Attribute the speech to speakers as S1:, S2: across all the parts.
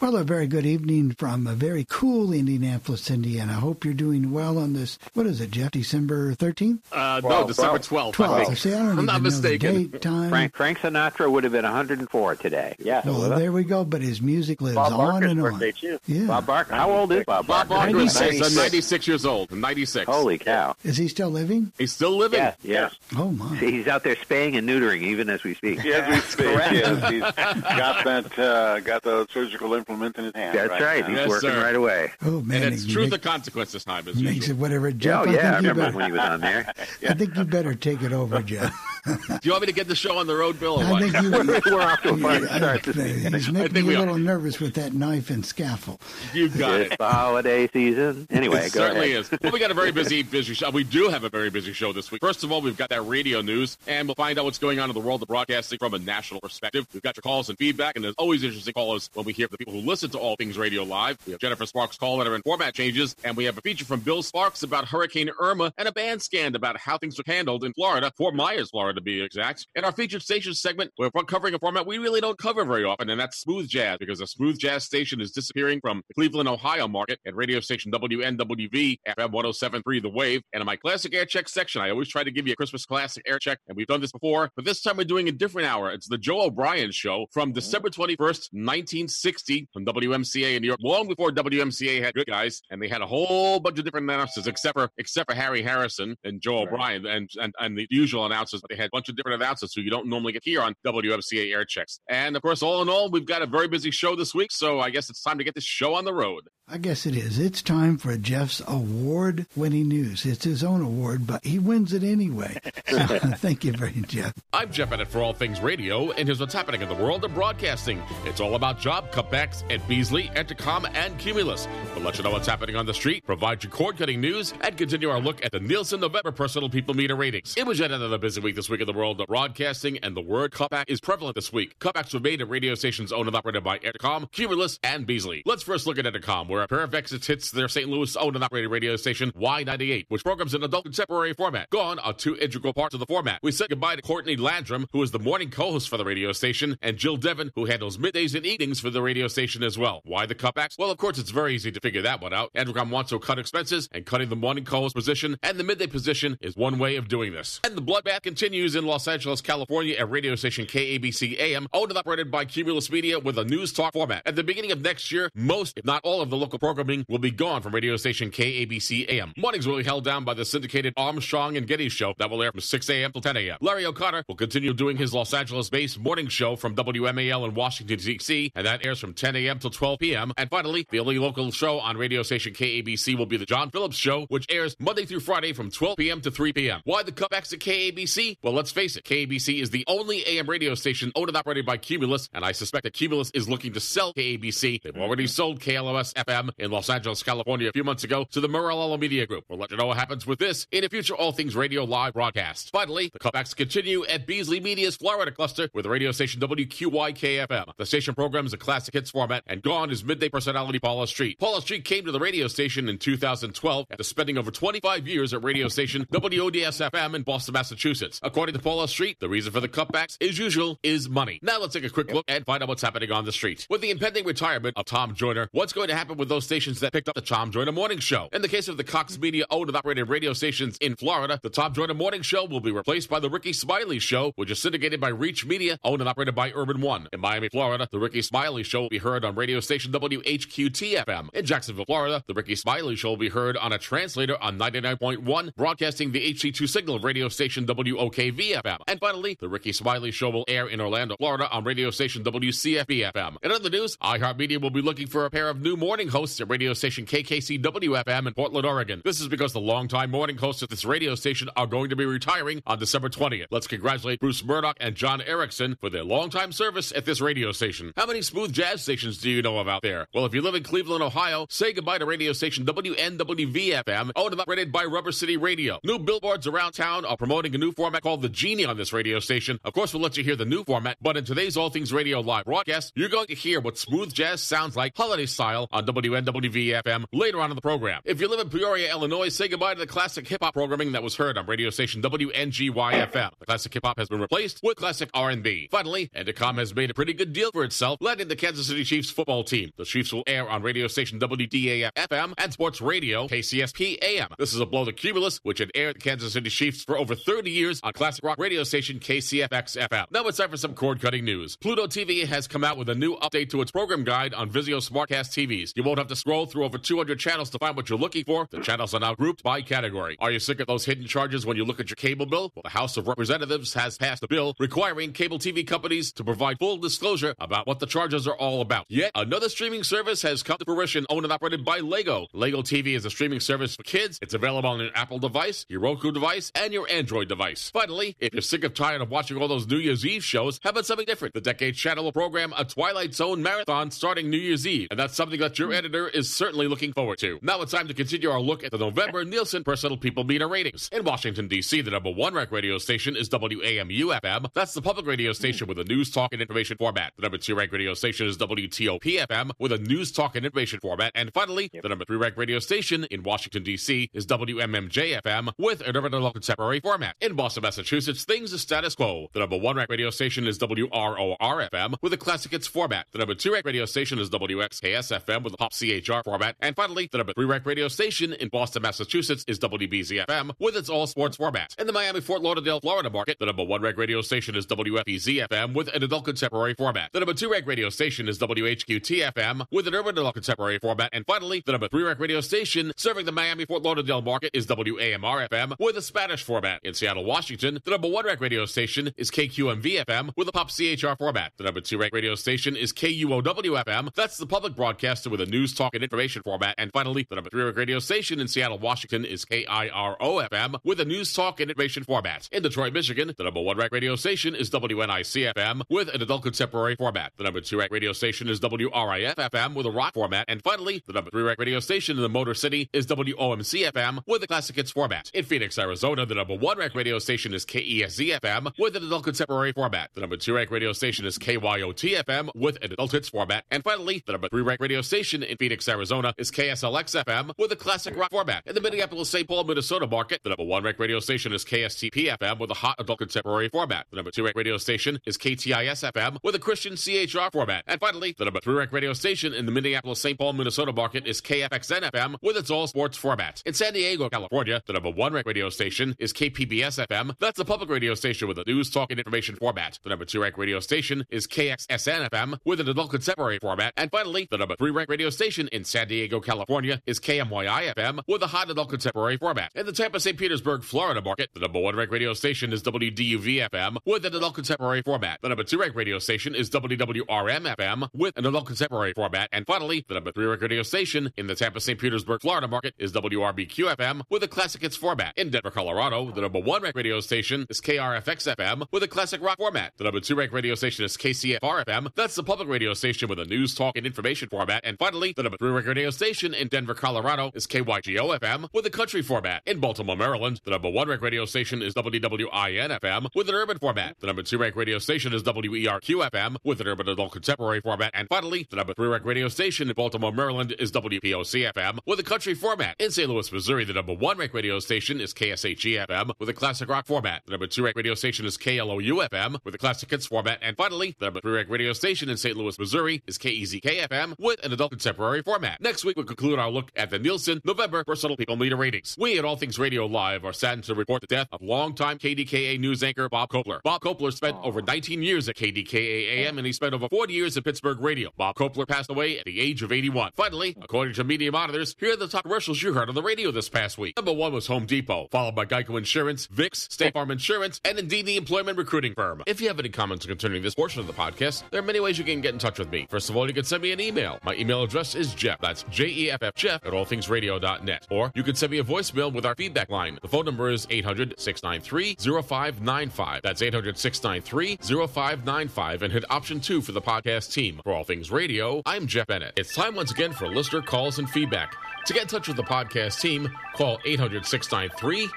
S1: Well, a very good evening from a very cool Indianapolis, Indiana. I hope you're doing well on this. What is it, Jeff? December 13th?
S2: Uh,
S3: Well,
S2: no, December 12th.
S1: 12th.
S2: I
S1: I
S2: think.
S1: see, I don't
S2: I'm
S1: even
S2: not
S1: know
S2: mistaken.
S1: the date, time.
S3: Frank, Frank Sinatra would have been 104 today. Yeah.
S1: Well, there we go. But his music lives
S4: Bob
S1: on
S4: Barker's
S1: and on.
S4: birthday, too.
S1: Yeah.
S3: Bob Barker. How old is Bob Barker?
S2: Bob
S3: Barker?
S2: Barker is
S1: 96.
S2: 96 years old. 96.
S3: Holy cow.
S1: Is he still living?
S2: He's still living.
S3: Yes, yes.
S1: Oh my!
S3: He's out there spaying and neutering even as we speak.
S4: Yes, we speak. Yes, he's got that, uh, got the surgical implement in his hand.
S3: That's right.
S4: now.
S3: He's
S2: Yes,
S3: working
S2: sir.
S3: right away.
S1: Oh man!
S2: And it's
S1: he
S2: truth
S1: make-
S2: or consequence this time, as
S1: makes
S2: usual.
S1: it whatever. Jeff,
S3: oh,
S1: I
S3: yeah. I
S1: think you
S3: remember
S1: better.
S3: when he was on there.
S1: I think you better take it over, Jeff.
S2: Do you want me to get the show on the road, Bill, or
S1: I think you.
S3: We're off to a fine
S1: I
S3: start.
S1: think
S3: this
S1: he's making me
S2: we
S1: a
S2: are.
S1: little nervous with that knife and scaffold.
S2: you got
S3: It's
S2: it.
S3: the holiday season. Anyway,
S2: it
S3: go
S2: certainly
S3: ahead.
S2: is. Well, we got a very busy, busy show. We do have a very busy show this week. First of all, we've got that radio news, and we'll find out what's going on in the world of broadcasting from a national perspective. We've got your calls and feedback, and there's always interesting callers when we hear from the people who listen to All Things Radio Live. We have Jennifer Sparks' call letter and format changes, and we have a feature from Bill Sparks about Hurricane Irma and a band scan about how things were handled in Florida, Fort Myers, Florida to be exact. In our featured station segment, we're covering a format we really don't cover very often, and that's smooth jazz, because the smooth jazz station is disappearing from the Cleveland, Ohio market at radio station WNWV FM 1073 The Wave. And in my classic air check section, I always try to give you a Christmas classic air check, and we've done this before, but this time we're doing a different hour. It's the Joe O'Brien show from December 21st, 1960, from WMCA in New York, long before WMCA had good guys, and they had a whole bunch of different announcers, except for except for Harry Harrison and Joe O'Brien and, and and the usual announcers, but they had a bunch of different announcers who you don't normally get here on WMCA air checks. And of course, all in all, we've got a very busy show this week, so I guess it's time to get this show on the road.
S1: I guess it is. It's time for Jeff's award winning news. It's his own award, but he wins it anyway. So thank you very much, Jeff.
S2: I'm Jeff Bennett for All Things Radio, and here's what's happening in the world of broadcasting. It's all about job cutbacks at Beasley, Entercom, and Cumulus. We'll let you know what's happening on the street, provide you cord-cutting news, and continue our look at the Nielsen November Personal People Meter ratings. It was yet another busy week this week in the world of broadcasting, and the word cutback is prevalent this week. Cutbacks were made at radio stations owned and operated by Entercom, Cumulus, and Beasley. Let's first look at Entercom, where of exits hits their St. Louis owned and operated radio station Y98, which programs an adult contemporary format. Gone are two integral parts of the format. We said goodbye to Courtney Landrum, who is the morning co-host for the radio station, and Jill Devon, who handles middays and evenings for the radio station as well. Why the cutbacks? Well, of course, it's very easy to figure that one out. Entercom wants to cut expenses, and cutting the morning co-host position and the midday position is one way of doing this. And the bloodbath continues in Los Angeles, California, at radio station KABC AM, owned and operated by Cumulus Media with a news talk format. At the beginning of next year, most, if not all, of the local programming will be gone from radio station KABC AM. Mornings will be held down by the syndicated Armstrong and Getty show that will air from 6 a.m. till 10 a.m. Larry O'Connor will continue doing his Los Angeles-based morning show from WMAL in Washington, D.C., and that airs from 10 a.m. till 12 p.m. And finally, the only local show on radio station KABC will be the John Phillips Show, which airs Monday through Friday from 12 p.m. to 3 p.m. Why the cutbacks at KABC? Well, let's face it, KABC is the only AM radio station owned and operated by Cumulus, and I suspect that Cumulus is looking to sell KABC. They've already sold KLOS FM in Los Angeles, California a few months ago to the Meruelo Media Group. We'll let you know what happens with this in a future All Things Radio live broadcast. Finally, the cutbacks continue at Beasley Media's Florida cluster with radio station WQYK-FM. The station programs a classic hits format, and gone is midday personality Paula Street. Paula Street came to the radio station in 2012 after spending over 25 years at radio station WODS-FM in Boston, Massachusetts. According to Paula Street, the reason for the cutbacks, as usual, is money. Now let's take a quick look and find out what's happening on the street. With the impending retirement of Tom Joyner, what's going to happen with those stations that picked up the Tom Joyner Morning Show. In the case of the Cox Media owned and operated radio stations in Florida, the Tom Joyner Morning Show will be replaced by the Rickey Smiley Show, which is syndicated by Reach Media, owned and operated by Urban One. In Miami, Florida, the Rickey Smiley Show will be heard on radio station WHQT FM. In Jacksonville, Florida, the Rickey Smiley Show will be heard on a translator on 99.1, broadcasting the HD2 signal of radio station WOKV FM. And finally, the Rickey Smiley Show will air in Orlando, Florida on radio station WCFB FM. In other news, iHeartMedia will be looking for a pair of new morning hosts at radio station KKCW FM in Portland, Oregon. This is because the longtime morning hosts at this radio station are going to be retiring on December 20th. Let's congratulate Bruce Murdoch and John Erickson for their longtime service at this radio station. How many smooth jazz stations do you know of out there? Well, if you live in Cleveland, Ohio, say goodbye to radio station WNWVFM, owned and operated by Rubber City Radio. New billboards around town are promoting a new format called The Genie on this radio station. Of course, we'll let you hear the new format, but in today's All Things Radio live broadcast, you're going to hear what smooth jazz sounds like holiday style on WNWV FM later on in the program. If you live in Peoria, Illinois, say goodbye to the classic hip hop programming that was heard on radio station WNGY FM. The classic hip hop has been replaced with classic R&B. Finally, Entercom has made a pretty good deal for itself, letting the Kansas City Chiefs football team. The Chiefs will air on radio station WDAF FM and sports radio KCSP AM. This is a blow to Cumulus, which had aired the Kansas City Chiefs for over 30 years on classic rock radio station KCFX FM. Now it's time for some cord cutting news. Pluto TV has come out with a new update to its program guide on Vizio Smartcast TVs. You won't have to scroll through over 200 channels to find what you're looking for. The channels are now grouped by category. Are you sick of those hidden charges when you look at your cable bill? Well, the House of Representatives has passed a bill requiring cable TV companies to provide full disclosure about what the charges are all about. Yet another streaming service has come to fruition, owned and operated by Lego. Lego TV is a streaming service for kids. It's available on your Apple device, your Roku device, and your Android device. Finally, if you're sick of tired of watching all those New Year's Eve shows, how about something different? The Decade Channel will program a Twilight Zone marathon starting New Year's Eve, and that's something that your editor is certainly looking forward to. Now it's time to continue our look at the November Nielsen Personal People Meter ratings. In Washington, D.C., the number one ranked radio station is WAMU FM. That's the public radio station with a news, talk, and information format. The number two ranked radio station is WTOP FM with a news, talk, and information format. And finally, the number three ranked radio station in Washington, D.C. is WMMJ FM with an urban and local contemporary format. In Boston, Massachusetts, things are status quo. The number one ranked radio station is WROR FM with a classic hits format. The number two ranked radio station is WXKS FM with a pop CHR format. And finally, the number three ranked radio station in Boston, Massachusetts is WBZ FM with its all sports format. In the Miami Fort Lauderdale, Florida market, the number one ranked radio station is WFEZ FM with an adult contemporary format. The number two ranked radio station is WHQT FM with an urban adult contemporary format. And finally, the number three ranked radio station serving the Miami Fort Lauderdale market is WAMR FM with a Spanish format. In Seattle, Washington, the number one ranked radio station is KQMV FM with a pop CHR format. The number two ranked radio station is KUOW FM. That's the public broadcaster with a news, talk, and information format. And finally, the number three radio station in Seattle, Washington is KIRO FM with a news, talk, and information format. In Detroit, Michigan, the number one ranked radio station is WNIC FM with an adult contemporary format. The number two ranked radio station is WRIF FM with a rock format. And finally, the number three ranked radio station in the Motor City is WOMC FM with a classic hits format. In Phoenix, Arizona, the number one ranked radio station is KESZ FM with an adult contemporary format. The number two ranked radio station is KYOT FM with an adult hits format. And finally, the number three ranked radio station in Phoenix, Arizona is KSLX FM with a classic rock format. In the Minneapolis, St. Paul, Minnesota market, the number one ranked radio station is KSTP FM with a hot adult contemporary format. The number two ranked radio station is KTIS FM with a Christian CHR format. And finally, the number three ranked radio station in the Minneapolis, St. Paul, Minnesota market is KFXN FM with its all sports format. In San Diego, California, the number one ranked radio station is KPBS FM. That's a public radio station with a news, talk, and information format. The number two ranked radio station is KXSN FM with an adult contemporary format. And finally, the number three ranked radio station in San Diego, California is KMYI FM with a hot adult contemporary format. In the Tampa, St. Petersburg, Florida market, the number one ranked radio station is WDUV FM with an adult contemporary format. The number two ranked radio station is WWRM FM with an adult contemporary format. And finally, the number three ranked radio station in the Tampa, St. Petersburg, Florida market is WRBQ FM with a classic hits format. In Denver, Colorado, the number one ranked radio station is KRFX FM with a classic rock format. The number two ranked radio station is KCFR FM. That's the public radio station with a news, talk, and information format. And finally, the number three ranked radio station in Denver, Colorado is KYGO FM with a country format. In Baltimore, Maryland, the number one ranked radio station is WWIN FM with an urban format. The number two ranked radio station is WERQ FM with an urban adult contemporary format. And finally, the number three ranked radio station in Baltimore, Maryland is WPOC FM with a country format. In St. Louis, Missouri, the number one ranked radio station is KSHE FM with a classic rock format. The number two ranked radio station is KLOU FM with a classic hits format. And finally, the number three ranked radio station in St. Louis, Missouri is KEZK FM with an adult contemporary contemporary format. Next week, we'll conclude our look at the Nielsen November Personal People Meter ratings. We at All Things Radio Live are saddened to report the death of longtime KDKA news anchor Bob Kopler. Bob Kopler spent over 19 years at KDKA AM and he spent over 40 years at Pittsburgh Radio. Bob Kopler passed away at the age of 81. Finally, according to media monitors, here are the top commercials you heard on the radio this past week. Number one was Home Depot, followed by Geico Insurance, VIX, State Farm Insurance, and indeed the employment recruiting firm. If you have any comments concerning this portion of the podcast, there are many ways you can get in touch with me. First of all, you can send me an email. My email address is Jeff. That's J E F F Jeff at allthingsradio.net. Or you can send me a voicemail with our feedback line. The phone number is 800 693 0595. That's 800 693 0595 and hit option two for the podcast team. For All Things Radio, I'm Jeff Bennett. It's time once again for listener calls and feedback. To get in touch with the podcast team, call 800 693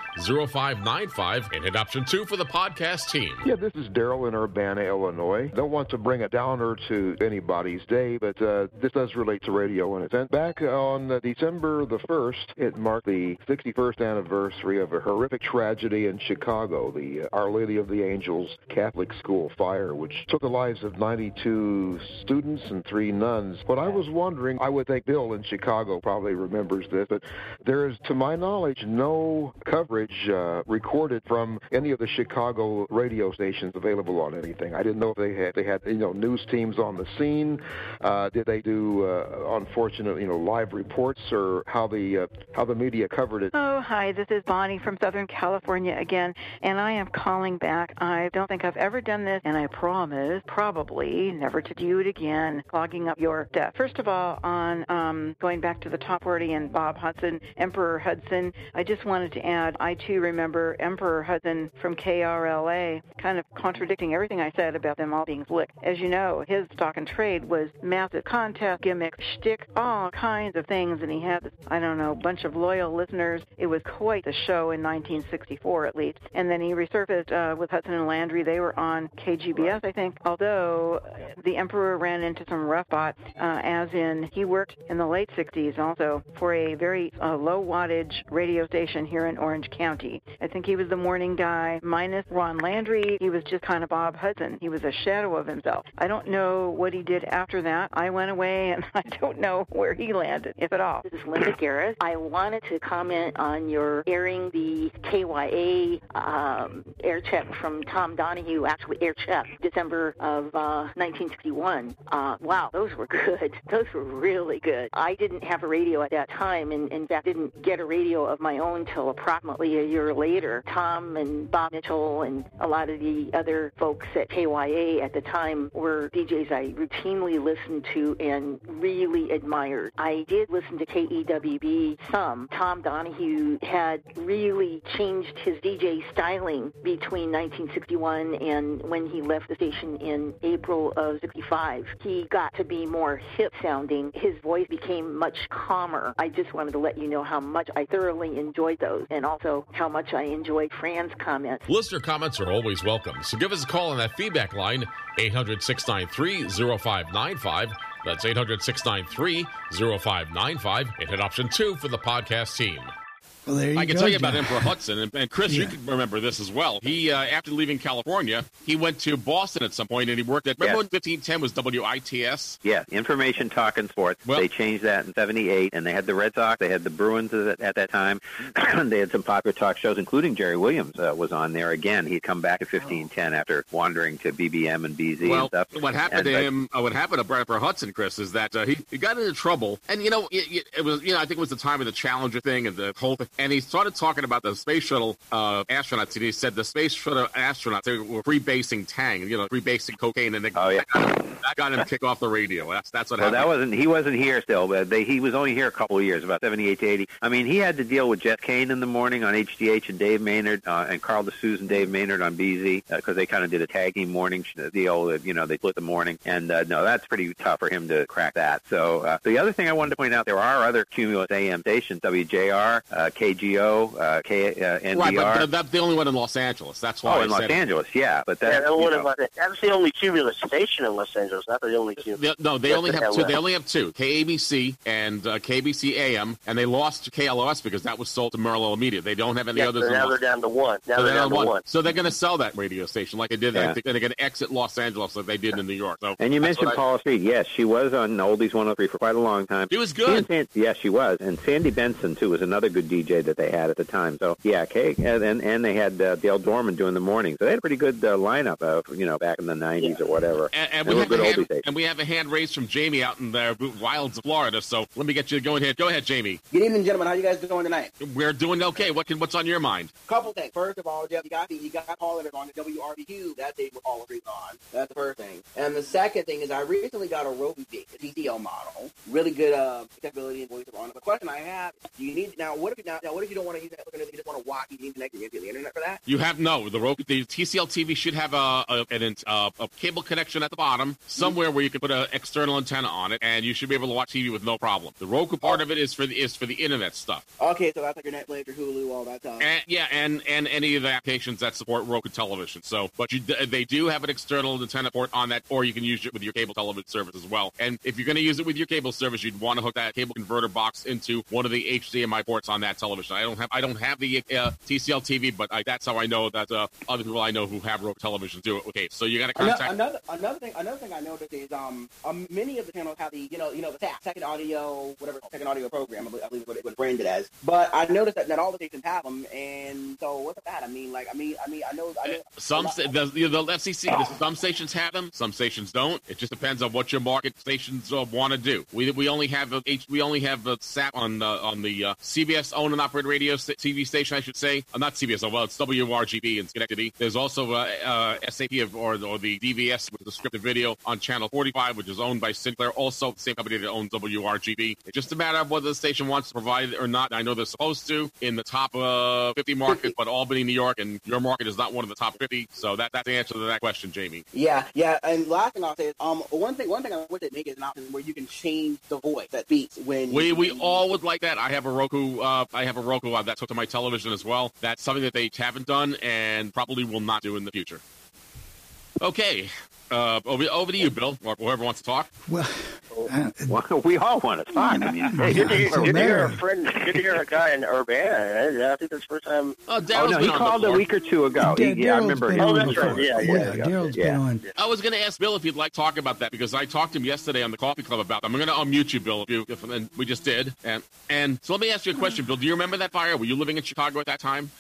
S2: 0595 and hit option two for the podcast team.
S5: Yeah, this is Daryl in Urbana, Illinois. Don't want to bring a downer to anybody's day, but uh, this does relate to radio and sense. Back on December the 1st, it marked the 61st anniversary of a horrific tragedy in Chicago, the uh, Our Lady of the Angels Catholic School fire, which took the lives of 92 students and three nuns. What I was wondering, I would think Bill in Chicago probably remembers this, but there is, to my knowledge, no coverage uh, recorded from any of the Chicago radio stations available on anything. I didn't know if they had they had you know news teams on the scene. Uh, did they do uh, you know live reports or how the uh, how the media covered it?
S6: Oh, hi. This is Bonnie from Southern California again, and I am calling back. I don't think I've ever done this, and I promise probably never to do it again. Clogging up your debt. First of all, on um, going back to the top 40 and Bob Hudson, Emperor Hudson, I just wanted to add I too remember Emperor Hudson from KRLA, kind of contradicting everything I said about them all being slick. As you know, his stock and trade was massive contest, gimmicks, shtick, all kinds of things, and he had, I don't know, a bunch of loyal listeners. It was quite the show in 1964, at least. And then he resurfaced uh, with Hudson and Landry. They were on KGBS, I think, although the Emperor ran into some rough spot, uh, as in he worked in the late 60s also for a very uh, low wattage radio station here in Orange County. I think he was the morning guy, minus Ron Landry. He was just kind of Bob Hudson. He was a shadow of himself. I don't know what he did after that. I went away, and I don't know where he landed, if at all.
S7: This is Linda Garris. I wanted to comment on your airing the KYA um, air check from Tom Donahue, actually air check, December of uh, 1961. Uh, wow, those were good. Those were really good. I didn't have a radio at that time, and in fact, didn't get a radio of my own till approximately a year later. Tom and Bob Mitchell and a lot of the other folks at KYA at the time were DJs I routinely listened to and really admired. I did listen to KEWB some. Tom Donahue had really changed his DJ styling between 1961 and when he left the station in April of 65. He got to be more hip sounding. His voice became much calmer. I just wanted to let you know how much I thoroughly enjoyed those and also how much I enjoyed Fran's comments.
S2: Listener comments are always welcome, so give us a call on that feedback line, 800 693 0595. That's 800 693 0595, and hit option two for the podcast team.
S1: Well, there you
S2: I can
S1: go,
S2: tell you about
S1: Jeff.
S2: Emperor Hudson, and, and Chris, you can remember this as well. He, uh, after leaving California, he went to Boston at some point, and he worked at. Remember
S3: Yeah.
S2: when 1510 was WITS?
S3: Yeah, information talking sports.
S2: Well-
S3: they changed that in '78, and they had the Red Sox, they had the Bruins at, at that time. they had some popular talk shows, including Jerry Williams uh, was on there again. He'd come back at 1510 after wandering to BBM and BZ
S2: Well,
S3: and stuff.
S2: what happened
S3: And,
S2: to
S3: uh,
S2: him, uh, what happened to Emperor Hudson, Chris, is that uh, he, he got into trouble, and you know, it, it- it was, you know, I think it was the time of the Challenger thing and the whole thing, and he started talking about the space shuttle uh, astronauts, and he said the space shuttle astronauts they were freebasing Tang, you know, freebasing cocaine, and they,
S3: Oh, yeah.
S2: that got him kicked off the radio. That's that's what
S3: Well,
S2: happened.
S3: that wasn't. He wasn't here still, but they, he was only here a couple of years, about seventy-eight to eighty. I mean, he had to deal with Jess Cain in the morning on HDH and Dave Maynard uh, and Carl DeSouza and Dave Maynard on BZ because they kind of did a tag team morning deal. That you know they split the morning, and uh, no, that's pretty tough for him to crack that. So uh, the other thing I wanted to point out, there are other Cumulus AM stations, WJR, uh,
S8: KGO, uh, K, uh, NPR.
S2: Right, but that's the only one in Los Angeles. That's why.
S8: Oh,
S2: I
S8: in Los
S2: said
S8: Angeles, yeah, but that's
S9: yeah, that
S8: you
S9: one
S8: know,
S9: of, that's the only cumulus station in Los Angeles, not the only cumulus.
S2: They- no, they
S9: That's
S2: only
S9: the
S2: have two. They only have two: KABC and uh, KBC AM, and they lost KLOS because that was sold to Meruelo Media. They don't have any
S9: Yeah,
S2: others.
S9: so now
S2: Los-
S9: they're down to one. Now
S2: so
S9: they're
S2: they're
S9: down to
S2: one.
S9: one.
S2: So they're going to sell that radio station like they did.
S8: Yeah.
S2: I think, and they're going to exit Los Angeles like they did in New York. So
S8: And you mentioned
S2: what I-
S8: Paula Street. Yes, she was on Oldies 103 for quite a long time.
S2: She was good.
S8: and San- yes, she was. And Sandy Benson too was another good DJ that they had at the time. So yeah, Kay, and and, and they had uh, Dale Dorman doing the morning. So they had a pretty good uh, lineup of you know back in the 90s or whatever.
S2: And, and we have a
S8: good
S2: hand,
S8: oldies
S2: and we have a hand raised from Jamie out in the wilds of Florida. So let me get you going ahead. Go ahead, Jamie.
S10: Good evening, gentlemen. How you guys doing tonight?
S2: We're doing okay. What can, what's on your mind?
S10: Couple things. First of all, Jeff, you got the you got callers on the WRBQ. That they were all agreed on. That's the first thing. And the second thing is I recently got a Roku Big, a TCL model. Really good uh, capability and voice on it. The question I have: Do you need now? What if you now, now what if you don't want to use that? You just want to watch. You need to connect to the internet for that.
S2: You have no the Roku. The TCL TV should have a a, an, uh, a cable connection at the bottom somewhere where you can put an external antenna on it, and you should be able to watch TV with no problem. The Roku part of it is for the is for the internet stuff.
S10: Okay, so that's like your Netflix, your Hulu, all that stuff.
S2: And, yeah, and and any of the applications that support Roku television. So, but you, they do have an external antenna port on that, or you can use it with your cable television service as well. And if you're going to use it with your cable service, you'd want to hook that cable converter box into one of the HDMI ports on that television. I don't have I don't have the uh, TCL TV, but I, that's how I know that uh, other people I know who have Roku televisions do it. Okay, so you got to contact.
S10: another another thing another thing I noticed is um, um many of the channels have the you know you know the SAP second audio whatever second audio program I believe, I believe what it was branded as but I noticed that not all the stations have them and so what's that I mean like I mean I mean I know I know
S2: Some sta- the, the, the FCC, the, some stations have them, some stations don't. It just depends on what your market stations uh, want to do. We, we only have a H, we only have a SAP on uh, on the uh, CBS owned and operated radio st- TV station, I should say. Uh, not CBS, oh, well, it's WRGB in Schenectady. There's also uh, uh, SAP of, or, or the DVS, is the scripted video on channel 45, which is owned by Sinclair, also the same company that owns WRGB. It's just a matter of whether the station wants to provide it or not. I know they're supposed to in the top uh, 50 market, but Albany, New York, and your market is not one of the top 50. So that, that's the answer to that question, Jamie.
S10: yeah yeah and last thing I'll say is um one thing one thing I they make is an option where you can change the voice that beats when
S2: We we all would like that. I have a Roku. Uh, I have a Roku that's hooked to my television as well. That's something that they haven't done and probably will not do in the future. Okay, uh, over, over to you, Bill, or whoever wants to talk.
S1: Well, uh,
S8: Well, we all want to talk. I mean,
S9: Hey, good to, hear, good to hear a friend. Good to hear a guy in Urbana. I think that's the first time.
S2: Oh,
S8: oh no,
S2: been
S8: he called a week or two ago. He,
S1: Dar-
S8: yeah, I remember
S1: been
S8: him.
S9: Oh, that's right. Yeah,
S1: yeah,
S9: yeah,
S1: Daryl's
S8: yeah.
S1: been on.
S2: I was going to ask Bill if he'd like to talk about that because I talked to him yesterday on the coffee club about. Them. I'm going to unmute you, Bill, if you, if, and we just did. And and so let me ask you a question, Bill. Do you remember that fire? Were you living in Chicago at that time?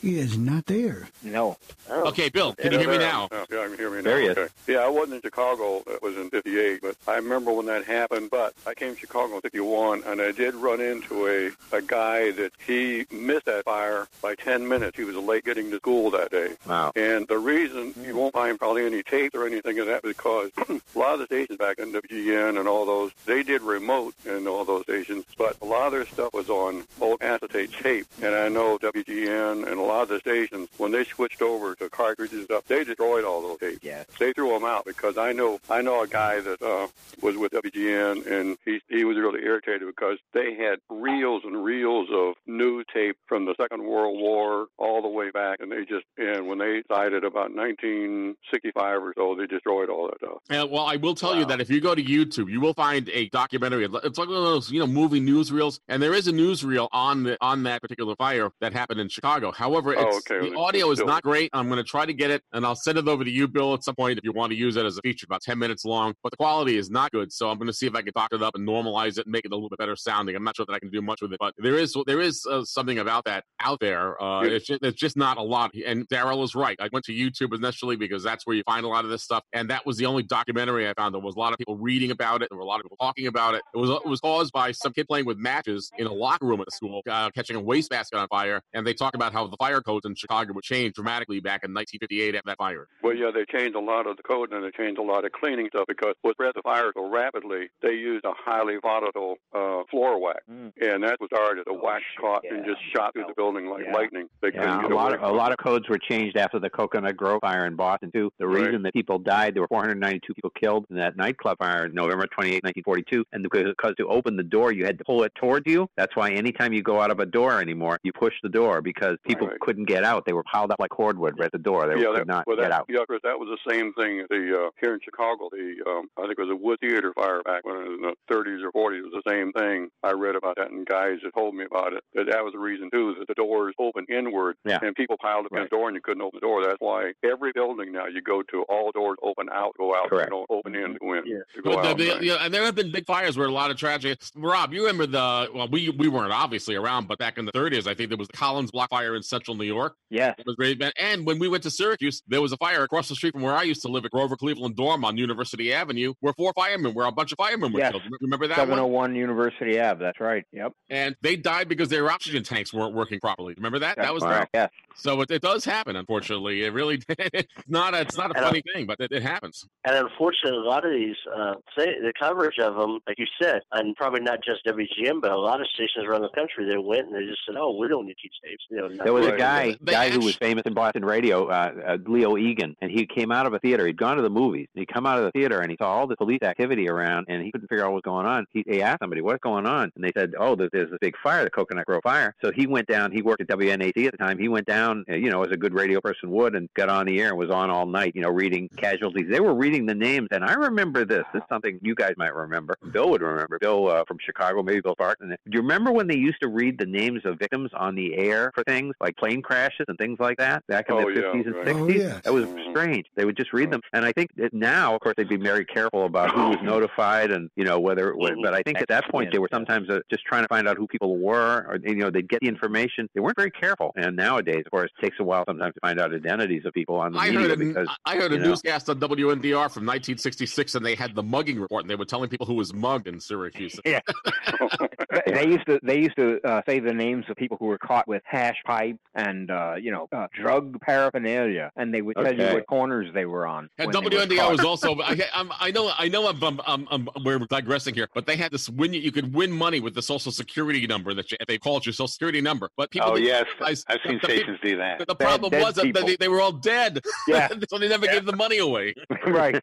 S1: He is not there.
S8: No.
S9: Oh.
S2: Okay, Bill, can you hear me now?
S11: Yeah, yeah, I can hear me now.
S8: There he is.
S11: Yeah, I wasn't in Chicago. It was in 58, but I remember when that happened. But I came to Chicago in 51, and I did run into a, a guy that he missed that fire by 10 minutes. He was late getting to school that day.
S8: Wow.
S11: And the reason you won't find probably any tapes or anything of that because a lot of the stations back in WGN and all those, they did remote in all those stations, but a lot of their stuff was on old acetate tape. And I know WGN and a lot of the stations, when they switched over to cartridges up, they destroyed all those tapes.
S8: Yeah.
S11: They threw them out because I know I know a guy that uh, was with WGN and he he was really irritated because they had reels and reels of news tape from the Second World War all the way back, and they just and when they decided about 1965 or so, they destroyed all that stuff.
S2: Well, I will tell you that if you go to YouTube, you will find a documentary. It's like one of those, you know, movie newsreels, and there is a newsreel on the on that particular fire that happened in Chicago. However,
S11: Oh,
S2: it's,
S11: okay.
S2: the audio is
S11: Still-
S2: not great. I'm going to try to get it, and I'll send it over to you, Bill, at some point if you want to use it as a feature, about 10 minutes long. But the quality is not good, so I'm going to see if I can doctor it up and normalize it and make it a little bit better sounding. I'm not sure that I can do much with it, but there is there is uh, something about that out there. Uh,
S11: Yeah.
S2: it's just, it's just not a lot. And Daryl is right. I went to YouTube initially because that's where you find a lot of this stuff, and that was the only documentary I found. There was a lot of people reading about it. There were a lot of people talking about it. It was it was caused by some kid playing with matches in a locker room at the school, uh, catching a wastebasket on fire, and they talk about how the fire fire codes in Chicago would change dramatically back in 1958 after that fire.
S11: Well, yeah, they changed a lot of the code and they changed a lot of cleaning stuff because with spread the fire so rapidly, they used a highly volatile uh, floor wax,
S3: Mm.
S11: and that was started. The wax caught and just shot through the building like lightning. They couldn't
S3: Yeah,
S11: get
S3: a lot of a lot of codes were changed after the Coconut Grove fire in Boston too. The
S11: Right.
S3: reason that people died, there were 492 people killed in that nightclub fire, in November 28, 1942, and because, because to open the door you had to pull it towards you. That's why anytime you go out of a door anymore, you push the door because people
S11: Right.
S3: Couldn't get out. They were piled up like cordwood right at the door. They
S11: yeah,
S3: could
S11: that,
S3: not
S11: well,
S3: get out.
S11: Yeah, Chris, that was the same thing. The uh, here in Chicago, the um, I think it was a Wood Theater fire back when in the 30s or 40s. It was the same thing. I read about that, and guys had told me about it. That that was the reason too. That the doors open inward,
S3: Yeah.
S11: and people piled up in the door, and you couldn't open the door. That's why every building now you go to, all doors open out, go out,
S3: Correct.
S11: you know, open in, go in, to go
S2: But the,
S11: out.
S2: the,
S11: right.
S2: you know, and there have been big fires where a lot of tragedy. Rob, you remember the? Well, we we weren't obviously around, but back in the 30s, I think there was the Collins Block fire in Central New York.
S12: Yes.
S2: It was great bad. And when we went to Syracuse, there was a fire across the street from where I used to live at Grover Cleveland Dorm on University Avenue, where four firemen, where a bunch of firemen were
S12: Yes.
S2: killed. Remember that one?
S12: 701 University Ave. That's right. Yep.
S2: And they died because their oxygen tanks weren't working properly. Remember that? that was
S3: correct.
S12: Yes.
S2: so. It, it does happen. Unfortunately, it really it's not a, it's not a
S9: And, uh,
S2: funny thing, but it, it happens.
S9: And unfortunately, a lot of these, uh, say the coverage of them, like you said, and probably not just WGN, but a lot of stations around the country, they went and they just said, "Oh, we don't need these tapes." You know,
S3: There was a
S11: Right.
S3: guy,
S2: They
S3: guy who was famous in Boston radio, uh, uh, Leo Egan, and he came out of a theater. He'd gone to the movies. And he come out of the theater and he saw all the police activity around, and he couldn't figure out what was going on. He, he asked somebody, "What's going on?" And they said, "Oh, there's, there's this big fire, the Coconut Grove fire." So he went down. He worked at WNAC at the time. He went down, uh, you know, as a good radio person would, and got on the air and was on all night, you know, reading casualties. They were reading the names, and I remember this. This is something you guys might remember. Bill would remember. Bill uh, from Chicago, maybe Bill Park. And do you remember when they used to read the names of victims on the air for things like plane crashes and things like that back in
S11: Oh,
S3: the
S11: yeah,
S3: 50s and
S11: right.
S3: 60s?
S1: Oh, yes.
S3: That was strange. They would just read them, and I think that now, of course, they'd be very careful about who was notified and you know whether. It was. But I think at that point they were sometimes uh, just trying to find out who people were, or you know they'd get the information. They weren't very careful, and nowadays, of course, it takes a while sometimes to find out identities of people on the
S2: I
S3: media
S2: heard a,
S3: because
S2: I heard a
S3: you know.
S2: newscast on WNDR from 1966, and they had the mugging report, and they were telling people who was mugged in Syracuse.
S12: Yeah. They- they used to they used to uh, say the names of people who were caught with hash pipe and uh, you know uh, drug paraphernalia, and they would tell you what corners they were on.
S2: And
S12: when they were
S2: WNDR was also. I, I'm, I know. I know. I'm, I'm, I'm, I'm- We're digressing here, but they had this win. You could win money with the social security number that you, if they called your social security number. But people.
S4: Oh
S2: didn't
S4: yes,
S2: realize
S4: I've seen
S2: the- the
S4: stations do that.
S2: The, the problem
S12: dead
S2: was that they, they were all dead.
S12: Yeah.
S2: so they never gave the money away.
S12: right.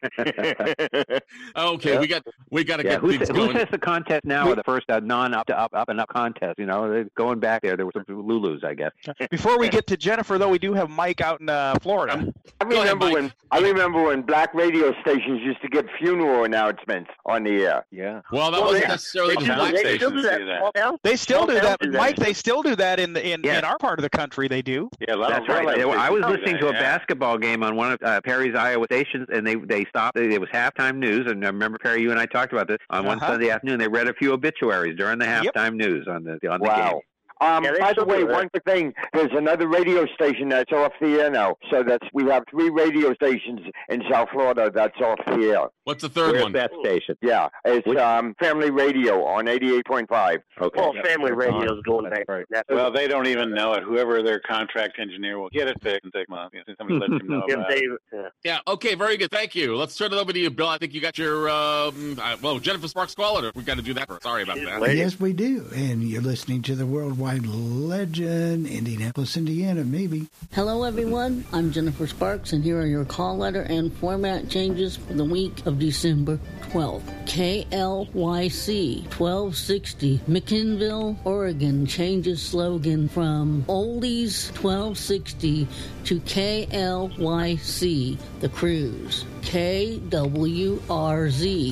S2: Okay, we got we got to
S3: Yeah,
S2: get
S3: who,
S2: things
S3: sa- who
S2: going.
S3: says the contest now are the first uh, non up to up up and up contest? You know, going back there. There were some Lulus, I guess.
S13: Before we get to Jennifer, though, we do have Mike out in uh, Florida.
S14: I remember when I remember when black radio stations used to get funeral announcements on the air.
S12: Yeah.
S2: Well, that
S9: Well,
S2: wasn't
S9: they-
S2: necessarily
S9: they
S2: just
S9: do-
S2: black
S9: they
S2: stations.
S9: still do that.
S4: that.
S13: They still do that,
S9: do that.
S13: Mike. They still do that in the, in,
S3: Yes.
S13: in our part of the country. They do.
S4: Yeah,
S3: That's right.
S4: radio
S3: They I was listening
S4: that,
S3: to a
S4: yeah.
S3: basketball game on one of uh, Perry's Iowa stations, and they they stopped. It was halftime news, and I remember Perry, you and I talked about this on one
S13: Uh-huh.
S3: Sunday afternoon. They read a few obituaries during the
S13: Yep.
S3: halftime news on the on the
S14: Wow.
S3: game.
S14: Um,
S9: Yeah,
S14: by the way,
S9: that.
S14: one thing. There's another radio station that's off the air now. So that's we have three radio stations in South Florida that's off the air.
S2: What's the third
S3: Where's
S2: one?
S3: that station?
S14: Yeah, it's um, Family Radio on 88.5.
S3: Okay.
S9: Well, family radio's going back.
S12: right.
S4: Well, they don't even know it. Whoever their contract engineer will get it fixed in six months. Somebody lets them know about it.
S9: yeah.
S2: Yeah. Okay. Very good. Thank you. Let's turn it over to you, Bill. I think you got your um. Uh, well, Jennifer Sparks caller. We've got to do that. First. Sorry about that.
S1: Yes, we do. And you're listening to the worldwide legend, Indianapolis, Indiana, maybe.
S15: Hello, everyone. I'm Jennifer Sparks, and here are your call letter and format changes for the week of December 12th. KLYC 1260, McMinnville, Oregon, changes slogan from Oldies 1260 to KLYC, The Cruise. KWRZ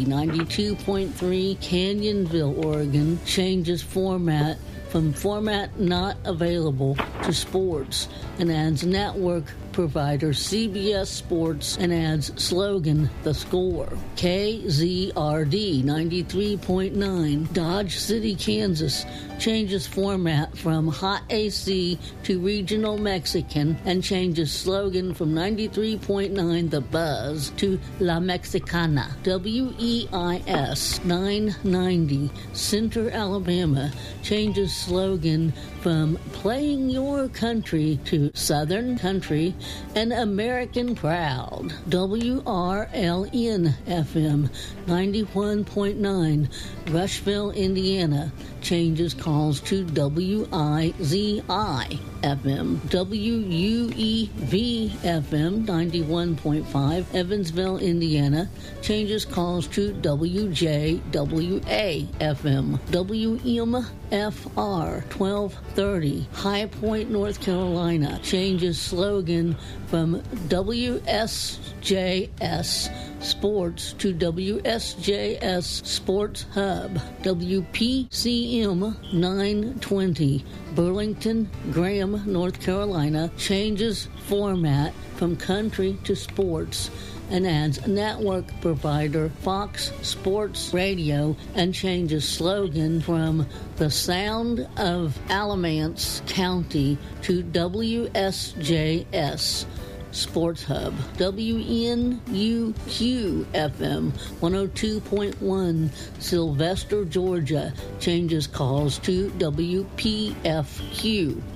S15: 92.3, Canyonville, Oregon, changes format from format not available to sports and adds network provider CBS Sports and adds slogan The Score. KZRD 93.9 Dodge City, Kansas changes format from hot AC to regional Mexican and changes slogan from 93.9 The Buzz to La Mexicana. WEIS 990 Center, Alabama changes slogan from playing your country to Southern country and American proud. WRLN FM 91.9 Rushville, Indiana changes calls to WIZI FM, WUEV FM 91.5 Evansville, Indiana. Changes calls to WJWA FM, WMFR 1230 High Point, North Carolina. Changes slogan from WSJS Sports to WSJS Sports Hub, WPCM 920, Burlington, Graham, North Carolina, changes format from country to sports and adds network provider Fox Sports Radio and changes slogan from the sound of Alamance County to WSJS. Sports Hub, WNUQ FM 102.1, Sylvester, Georgia, changes calls to WPFQ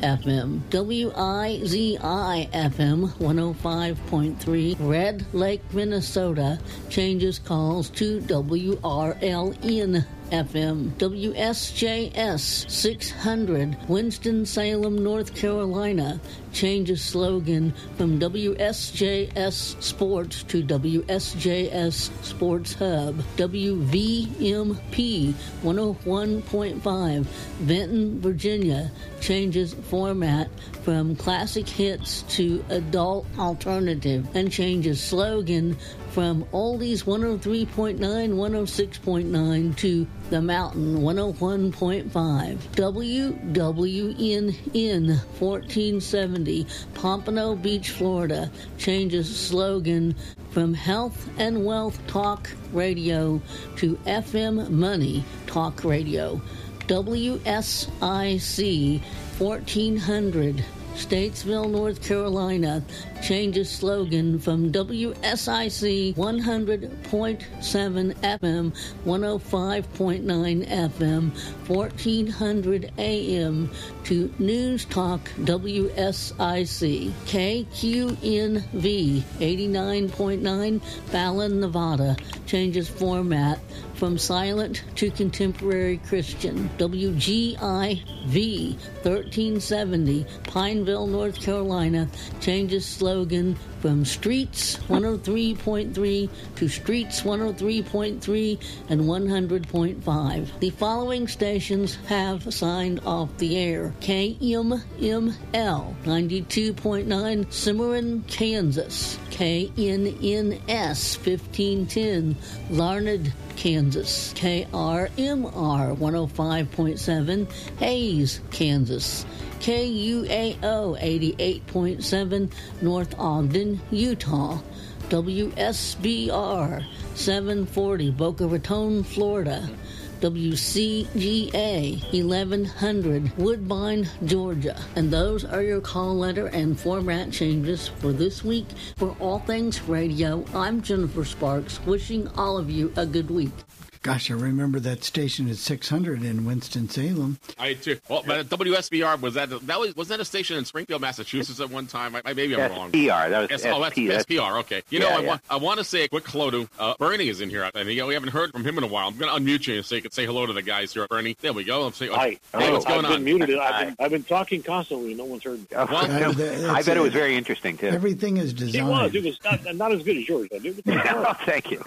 S15: FM, WIZI FM 105.3, Red Lake, Minnesota, changes calls to WRLN FM, WSJS 600, Winston-Salem, North Carolina, changes slogan from WSJS Sports to WSJS Sports Hub, WVMP 101.5, Benton, Virginia, changes format from classic hits to adult alternative and changes slogan from Oldies 103.9, 106.9 to The Mountain 101.5. WWNN 1470, Pompano Beach, Florida, changes slogan from Health and Wealth Talk Radio to FM Money Talk Radio. WSIC 1400. Statesville, North Carolina, changes slogan from WSIC 100.7 FM, 105.9 FM, 1400 AM to News Talk WSIC KQNV 89.9 Fallon, Nevada, changes format from silent to contemporary Christian. WGIV 1370 Pineville, North Carolina, changes slogan from Streets 103.3 to Streets 103.3 and 100.5. The following stations have signed off the air. KMML 92.9 Cimarron, Kansas. KNNS 1510 Larned, Kansas. KRMR 105.7 Hays, Kansas. KUAO 88.7 North Ogden, Utah. WSBR 740 Boca Raton, Florida. WCGA 1100 Woodbine, Georgia. And those are your call letter and format changes for this week. For All Things Radio, I'm Jennifer Sparks, wishing all of you a good week.
S1: Gosh, I remember that station at 600 in Winston-Salem.
S2: I too. Well, but WSBR was that that was was that a station in Springfield, Massachusetts at one time? I, I maybe I'm
S3: That's
S2: wrong.
S3: PR. That was
S2: S- oh, that's
S3: SP, that's-
S2: SPR. Okay. You
S3: Yeah,
S2: know, I
S3: yeah.
S2: want I want to say a quick hello to uh, Bernie is in here. I think we haven't heard from him in a while. I'm going to unmute you so you can say hello to the guys here. Bernie, there we go. I'm saying,
S16: Hi.
S2: hey, what's going
S16: I've
S2: on?
S16: been muted. I've been, I've been talking constantly. No one's heard. me.
S1: Uh,
S3: I bet it was very interesting too.
S1: Everything is
S16: It
S1: designed.
S16: was. It was not, not as good as yours. I do.
S3: oh, thank you.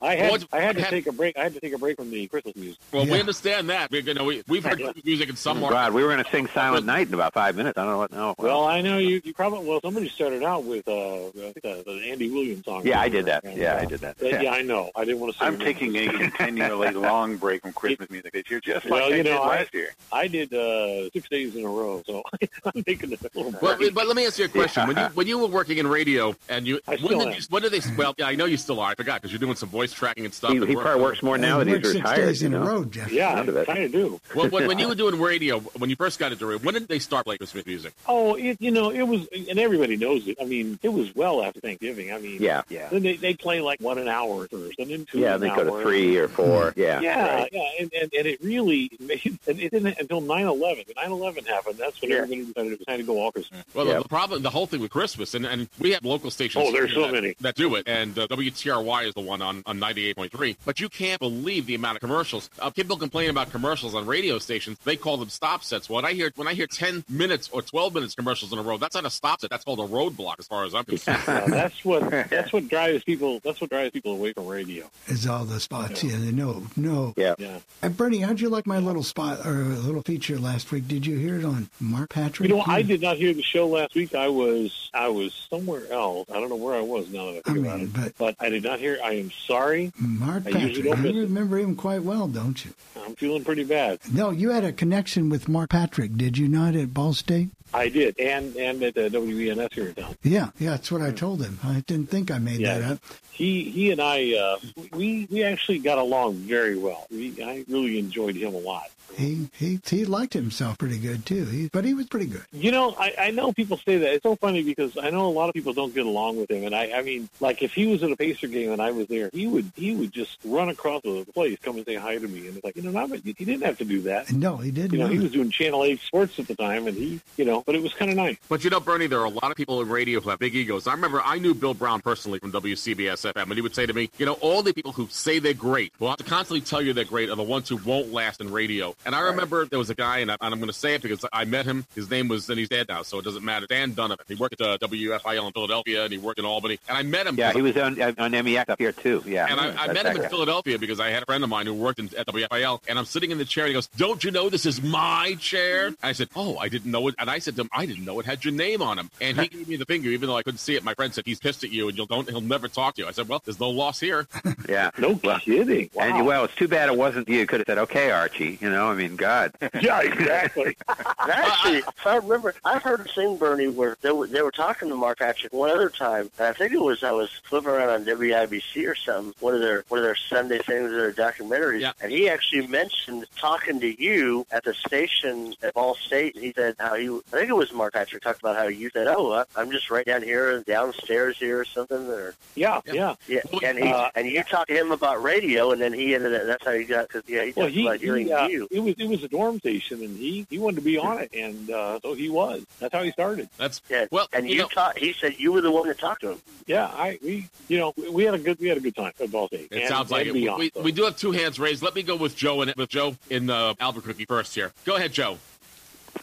S16: I had
S2: What-
S16: I had
S2: what
S16: to take a break. I had to take a break from the Christmas music.
S2: Well, we understand that. We, you know, we, we've heard Christmas music in some
S3: Oh,
S2: markets.
S3: God, we were going to sing Silent Night in about five minutes. I don't know what. No.
S16: Well, I know you. You probably well. Somebody started out with uh, I the, the Andy Williams song.
S3: Yeah, I did that.
S16: And,
S3: Yeah,
S16: uh,
S3: I did that.
S16: Yeah, I know. I didn't want to. Say
S4: I'm taking a continually long break from Christmas music this year, just like
S16: Well,
S4: I
S16: you
S4: did
S16: know, I,
S4: last year.
S16: I did uh, six days in a row, so I'm taking a little
S2: Well,
S16: break.
S2: but let me ask you a question. When you when you were working in radio and you
S16: I
S2: when did,
S16: am.
S2: you, when did they? Well, yeah, I know you still are. I forgot because you're doing some voice tracking and stuff.
S3: He, he
S2: work-
S3: probably works more now that he's
S1: Worked six
S3: retired.
S1: days
S3: you
S1: in a
S3: know?
S1: row, Jeff.
S16: yeah,
S3: None of
S16: kind of do.
S2: Well, when, when you were doing radio, when you first got into radio, when did they start playing Christmas music?
S16: Oh, it, you know, it was, and everybody knows it. I mean, it was well after Thanksgiving. I mean,
S3: Yeah, yeah.
S16: Then they they play like one an hour first, and then two.
S3: Yeah,
S16: an
S3: they go to three or four. Yeah.
S16: Yeah,
S3: Right.
S16: yeah, and, and, and it really made, and it didn't until 9-11. When 9-11 happened, that's when
S9: Yeah.
S16: everybody decided it was time to go all Christmas.
S2: Well,
S3: Yeah.
S2: the, the problem, the whole thing with Christmas, and, and we have local stations.
S16: Oh, there's so
S2: that,
S16: many.
S2: that do it, and uh, WTRY is the one on, on 98.3. But you can't believe the amount of commercials. Uh, people complain about commercials on radio stations. They call them stop sets. When I hear when I hear 10 minutes or 12 minutes commercials in a row, that's not a stop set. That's called a roadblock, as far as I'm concerned.
S16: Uh, that's what that's what drives people. That's what drives people away from radio.
S1: Is all the spots. Yeah, no, no.
S3: Yeah.
S16: Yeah.
S1: Bernie, how'd you like my little spot or little feature last week? Did you hear it on Mark Patrick?
S16: You know, I did not hear the show last week. I was I was somewhere else. I don't know where I was now that I think
S1: I
S16: about it.
S1: but
S16: I did not hear. I am sorry.
S1: Mark
S16: I usually
S1: Patrick,
S16: don't
S1: you remember him quite well, don't you?
S16: I'm feeling pretty bad.
S1: No, you had a connection with Mark Patrick, did you not, at Ball State?
S16: I did, and and at uh, WENS here in town.
S1: Yeah, yeah, that's what I told him. I didn't think I made
S16: Yeah.
S1: that up.
S16: He he and I uh, we we actually got along very well. We, I really enjoyed him a lot.
S1: He he he liked himself pretty good too. He, but he was pretty good.
S16: You know, I, I know people say that. It's so funny because I know a lot of people don't get along with him. And I, I mean, like if he was at a Pacer game and I was there, he would he would just run across the place, come and say hi to me. And it's like, you know, not, he didn't have to do that.
S1: No, he didn't.
S16: You know, he was doing Channel 8 Sports at the time, and he, you know, but it was kind of nice.
S2: But you know, Bernie, there are a lot of people in radio who have big egos. I remember I knew Bill Brown personally from WCBS FM, and he would say to me, you know, all the people who say they're great, who have to constantly tell you they're great, are the ones who won't last in radio. And I remember there was a guy, and, I, and I'm going to say it because I met him. His name was, and he's dead now, so it doesn't matter. Dan Donovan. He worked at uh, WFIL in Philadelphia, and he worked in Albany. And I met him.
S3: Yeah, he was on on MEX up here too. Yeah.
S2: and I, I met
S3: that
S2: him in
S3: guy.
S2: Philadelphia because I had a friend of mine who worked in, at WFIL, and I'm sitting in the chair, and he goes, "Don't you know this is my chair?" And I said, "Oh, I didn't know it." And I said to him, "I didn't know it had your name on him." And he gave me the finger, even though I couldn't see it. My friend said, "He's pissed at you, and you'll don't. He'll never talk to you." I said, "Well, there's no loss here."
S3: Yeah.
S16: No kidding. Wow.
S3: And well, it's too bad it wasn't you. Could have said, "Okay, Archie." You know, I mean, God.
S16: yeah, exactly.
S9: Actually, if I remember, I've heard a thing, Bernie, where they were, they were talking to Mark Patrick one other time, and I think it was I was flipping around on WIBC or something, one of their one of their Sunday things, their documentaries,
S2: Yeah.
S9: and he actually mentioned talking to you at the station at Ball State. And he said how you, I think it was Mark Patrick, talked about how you said, "Oh, I- I'm just right down here, and downstairs here, or something," or
S16: Yeah, yeah.
S9: yeah, and he
S16: Uh,
S9: and you talked to him about radio, and then he ended. up That's how you got because yeah, he
S16: Well,
S9: talked
S16: he,
S9: about hearing
S16: he uh,
S9: you.
S16: it was it was a dorm station, and he he wanted to be on it, and uh, so he was. That's how he started.
S2: That's
S9: Yeah,
S2: well,
S9: and
S2: you
S9: you,
S2: know-
S9: taught. He said you were the one that talked to him.
S16: Yeah, I we you know we- we had a good we had a good time at Ball State.
S2: It
S16: and,
S2: sounds like
S16: and
S2: it.
S16: Beyond,
S2: we,
S16: so.
S2: we do have two hands raised. Let me go with Joe and with Joe in uh, Albuquerque first here. Go ahead, Joe.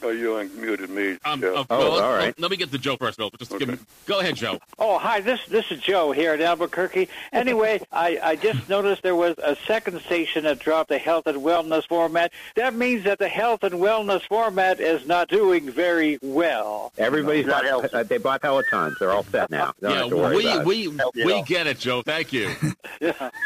S11: Oh, you unmuted me.
S2: Um,
S11: Jeff.
S2: uh,
S3: Oh,
S2: well,
S3: all
S2: let-
S3: right.
S2: Let me get to Joe first, Bill. Just give me, go ahead, Joe.
S17: Oh, hi. This this is Joe here at Albuquerque. Anyway, I, I just noticed there was a second station that dropped the health and wellness format. That means that the health and wellness format is not doing very well.
S3: Everybody's
S9: Not
S3: bought,
S9: healthy.
S3: uh, they bought Pelotons. They're all set now. Don't
S2: yeah,
S3: have to worry
S2: we
S3: about
S2: we
S9: Healthy
S2: we get it, Joe. Thank you.
S17: Yeah.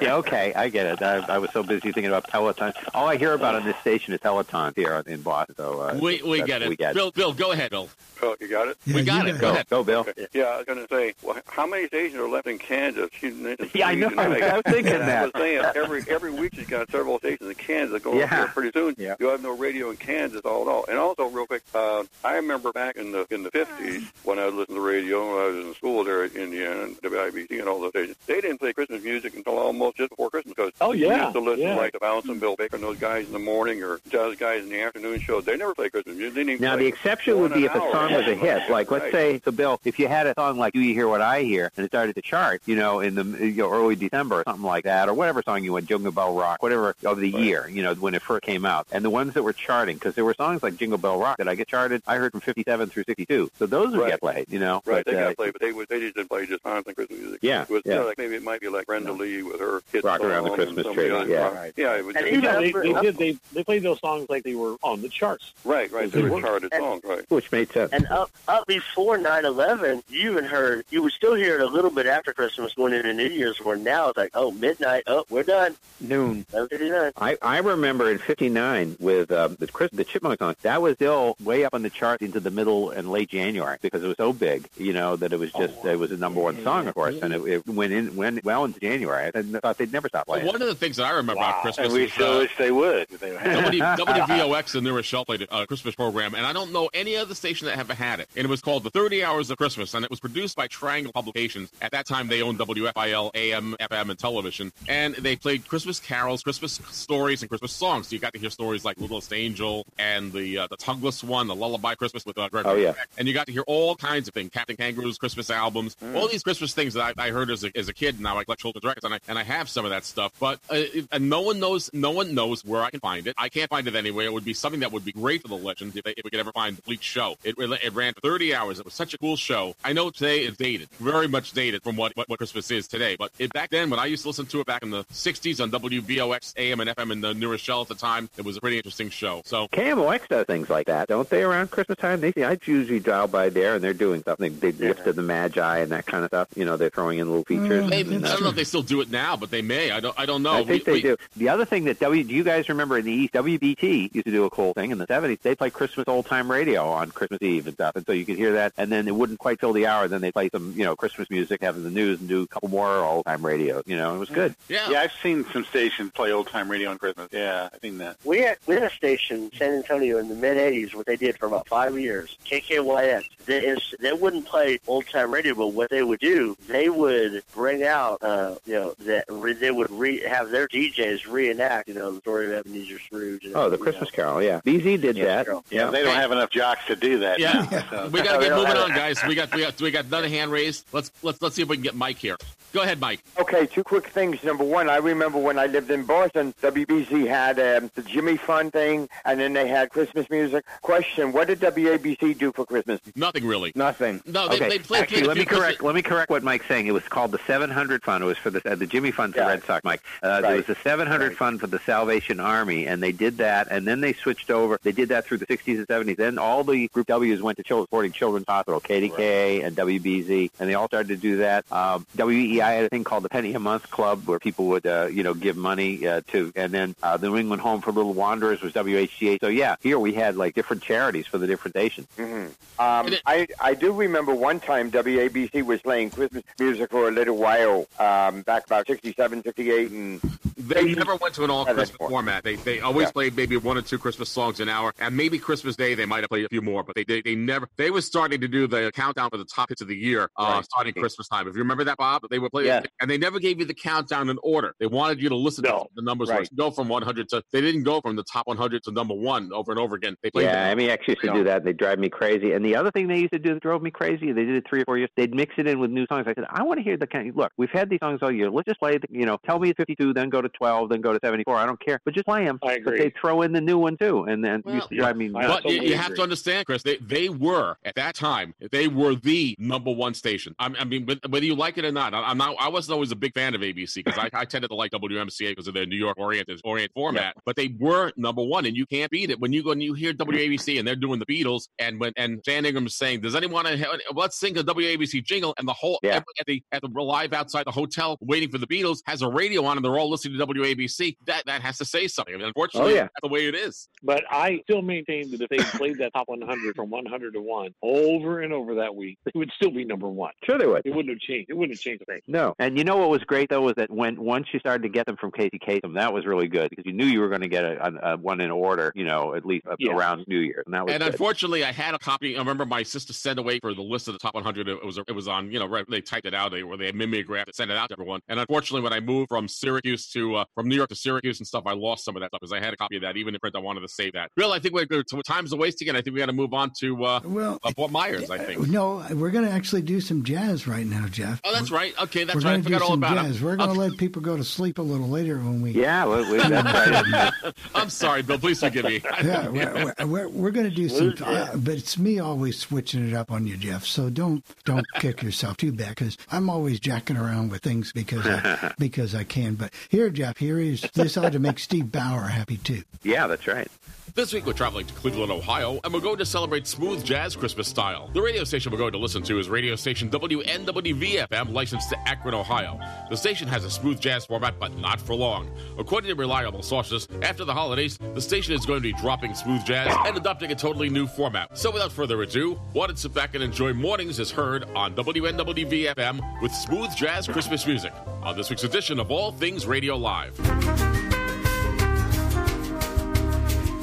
S3: Yeah, okay, I get it. I, I was so busy thinking about Peloton. All I hear about on this station is Peloton here in Boston. So uh,
S2: we we get it.
S3: We get
S2: Bill, Bill, go ahead, Bill.
S11: Oh, you got it?
S1: Yeah,
S2: we got it. Go
S3: Go,
S2: ahead.
S3: go, Bill.
S11: Yeah, I was going to say, well, how many stations are left in Kansas?
S3: Yeah, I know. I was thinking
S11: And I
S3: that.
S11: was saying every every week she's got several stations in Kansas going
S3: Yeah.
S11: yeah. pretty soon.
S3: Yeah.
S11: You have no radio in Kansas all at all. And also, real quick, uh, I remember back in the in the fifties when I was listening to radio when I was in school there at Indiana and WIBC and all those stations. They didn't play Christmas music until almost just before Christmas because
S16: Oh,
S11: we
S16: yeah,
S11: used to listen
S16: yeah.
S11: like the Bounce and Bill Baker and those guys in the morning or those guys in the afternoon shows. They never play Christmas music. They didn't
S3: Now,
S11: play
S3: the exception would be if a song song was a hit. Like, let's say, so Bill, if you had a song like "Do You Hear What I Hear" and it started to chart, you know, in the you know, early December or something like that, or whatever song you went, Jingle Bell Rock, whatever of the year, you know, when it first came out, and the ones that were charting, because there were songs like Jingle Bell Rock that I get charted, I heard from 57 through 62. So those would
S11: Right.
S3: get played, you know.
S11: Right,
S3: but,
S11: they
S3: uh,
S11: got played, but they would they just didn't play just constant Christmas music.
S3: Yeah,
S11: it was,
S3: yeah.
S11: You know, like maybe it might be like Brenda Lee with her hit
S3: Rock Around the Christmas Tree, yeah.
S11: Right. yeah, it was
S18: And
S11: just,
S16: Yeah, they, they did. They they played those songs like they were on the charts.
S11: Right, right. They were charted songs, right.
S3: which made sense.
S9: And up up before 9/11, you even heard you would still hear it a little bit after Christmas going into New Year's. Where now it's like, oh, midnight. Oh, we're done.
S3: Noon.
S9: 7:59.
S3: I, I remember in '59 with um, the Chris the Chipmunk song. That was still way up on the chart into the middle and late January because it was so big, you know, that it was just it was a number one song, of course, and it, it went in went well into January. I thought they'd never stop
S2: Well, one of the things that I remember about Christmas
S4: And we
S2: is
S4: still
S2: uh,
S4: wish they would. if they had.
S2: W, WVOX and Played a Christmas program, and I don't know any other station that ever had it. And it was called The 30 Hours of Christmas, and it was produced by Triangle Publications. At that time, they owned WFIL, AM, FM, and television. And they played Christmas carols, Christmas stories, and Christmas songs. So you got to hear stories like Littlest Angel and the uh, the Tongueless one, the Lullaby Christmas with uh, Gregory
S3: Oh, yeah.
S2: And you got to hear all kinds of things, Captain Kangaroo's Christmas albums, all these Christmas things that I, I heard as a, as a kid. Now I collect children's records, and I, and I have some of that stuff. But uh, it- and no one knows no one knows where I can find it. I can't find it anywhere. It would be something that would be great for the legends if, they, if we could ever find the Bleak Show. It, it ran for 30 hours. It was such a cool show. I know today is dated, very much dated from what, what, what Christmas is today. But it, back then, when I used to listen to it back in the 60s on WVOX, AM, and FM in the New Rochelle at the time, it was a pretty interesting show. So
S3: KMOX does things like that, don't they? Around Christmas time, they I usually dial by there, and they're doing something. They lifted the Magi and that kind of stuff. You know, they're throwing in little features.
S2: Maybe, I
S3: and, uh,
S2: don't know if they still do it now, but they may. I don't. I don't know.
S3: I think
S2: We-
S3: they
S2: we-
S3: do. The other thing that W, do you guys remember in the East, WBT used to do a cool thing in the 70s. They play Christmas old time radio on Christmas Eve and stuff. And so you could hear that. And then it wouldn't quite fill the hour. Then they play some, you know, Christmas music, have the news, and do a couple more old time radio. You know, it was good.
S2: Yeah.
S4: Yeah, I've seen some stations play old time radio on Christmas. Yeah, I've seen that.
S9: We had, we had a station in San Antonio in the mid '80s, what they did for about five years. KKYX. They, it's- they wouldn't play old time radio, but what they would do, they would bring out, uh, you know, that re, they would re, have their DJs reenact, you know, the story of Ebenezer Scrooge. And
S3: Oh, the Christmas
S9: know.
S3: Carol, yeah. BZ did that.
S4: Yeah, they don't have enough jocks to do that.
S2: Yeah,
S4: now, so.
S2: we got to
S9: They
S2: get moving on, guys. We got we got we got another hand raised. Let's let's let's see if we can get Mike here. Go ahead, Mike.
S14: Okay, two quick things. Number one, I remember when I lived in Boston, WBC had um, the Jimmy Fund thing, and then they had Christmas music. Question: What did WABC do for Christmas?
S2: Nothing really.
S3: Nothing.
S2: No, they,
S3: okay.
S2: they played.
S3: Actually, let me
S2: few Christmas-
S3: correct. Let me correct what Mike's saying. It was called the 700 Fund. It was for the uh, the Jimmy Fund for
S14: Yeah.
S3: Red Sox, Mike. Uh, There was the 700
S14: Right.
S3: Fund for the Salvation Army, and they did that, and then they switched over. They did that through the 60s and 70s. Then all the Group W's went to children, supporting Children's Hospital, KDK and WBZ, and they all started to do that. Um, WEI had a thing called the Penny a Month Club, where people would, uh, you know, give money uh, to, and then uh, the New England Home for Little Wanderers was WHCA. So yeah, here we had like different charities for the different stations.
S14: hmm Um, I I do remember one time WABC was playing Christmas music for a little while, um, back about 67, 68, and
S2: They never went to an all Christmas format. They they always
S14: Yeah.
S2: played maybe one or two Christmas songs an hour, and maybe Christmas Day they might have played a few more, but they they, they never. They were starting to do the countdown for the top hits of the year, uh,
S3: Right.
S2: starting Christmas time. If you remember that, Bob, they were playing,
S3: Yeah.
S2: and they never gave you the countdown in order. They wanted you to listen to the numbers.
S3: Right.
S2: Go from 100 to. They didn't go from the top 100 to number one over and over again. They played.
S3: Yeah, I mean, actually used to do that. They drive me crazy. And the other thing they used to do that drove me crazy, they did it three or four years. They'd mix it in with new songs. I said, I want to hear the kind. Look, we've had these songs all year. Let's just play. The, you know, tell me 52, then go to 12, then go to 74. I don't care, but just play them.
S16: I
S3: But they throw in the new one too, and then
S2: Well,
S3: used to drive me.
S16: I
S2: But you, you have to understand, Chris. They they were at that time. They were the number one station. I, I mean, whether you like it or not, I, I'm not. I wasn't always a big fan of ABC because I, I tended to like WMCA because of their New York oriented orient format. But they were number one, and you can't beat it when you go and you hear WABC and they're doing the Beatles, and when and Dan Ingram's saying, "Does anyone want to let's sing a WABC jingle?" and the whole
S3: Yeah.
S2: at the at the live outside the hotel waiting for the Beatles has a radio on, and they're all listening to WABC. That that has to say something. I mean, unfortunately,
S3: Oh, yeah.
S2: that's the way it is.
S16: But I still maintain that if they played that top 100 from 100 to 1 over and over that week, they would still be number one.
S3: Sure, they would.
S16: It wouldn't have changed. It wouldn't have changed a thing.
S3: No, and you know what was great though was that when once you started to get them from Casey Kasem, that was really good because you knew you were going to get a, a, a one in order, you know, at least
S16: Yeah.
S3: around New Year's, and that was
S2: and
S3: good.
S2: unfortunately, I had a copy. I remember my sister sent away for the list of the top 100. It was it was on you know right, they typed it out. They were they mimeographed it, sent it out to everyone. And unfortunately, when I moved from Syracuse to to uh, from New York to Syracuse and stuff. I lost some of that stuff because I had a copy of that, even in print. I wanted to save that. Bill, I think we're time's a waste again. I think we got to move on to uh,
S1: well,
S2: uh, Fort Myers. I think.
S1: No, we're going to actually do some jazz right now, Jeff.
S2: Oh, that's right. Okay, that's
S1: we're
S2: right. I forgot all about
S1: jazz.
S2: it.
S1: We're going to let people go to sleep a little later when we.
S8: Yeah, we, we.
S2: I'm sorry, Bill. Please forgive me.
S1: yeah, we're, we're, we're going to do some, uh, but it's me always switching it up on you, Jeff. So don't don't kick yourself too bad because I'm always jacking around with things because I, because I can. But here, Jeff, here is this ought to make Steve Bauer happy too.
S8: Yeah, that's right.
S2: This week we're traveling to Cleveland, Ohio, and we're going to celebrate smooth jazz Christmas style. The radio station we're going to listen to is radio station WNWV-FM, licensed to Akron, Ohio. The station has a smooth jazz format, but not for long. According to reliable sources, after the holidays, the station is going to be dropping smooth jazz and adopting a totally new format. So without further ado, why don't sit back and enjoy Mornings is heard on WNWV-FM with smooth jazz Christmas music on this week's edition of All Things Radio Live.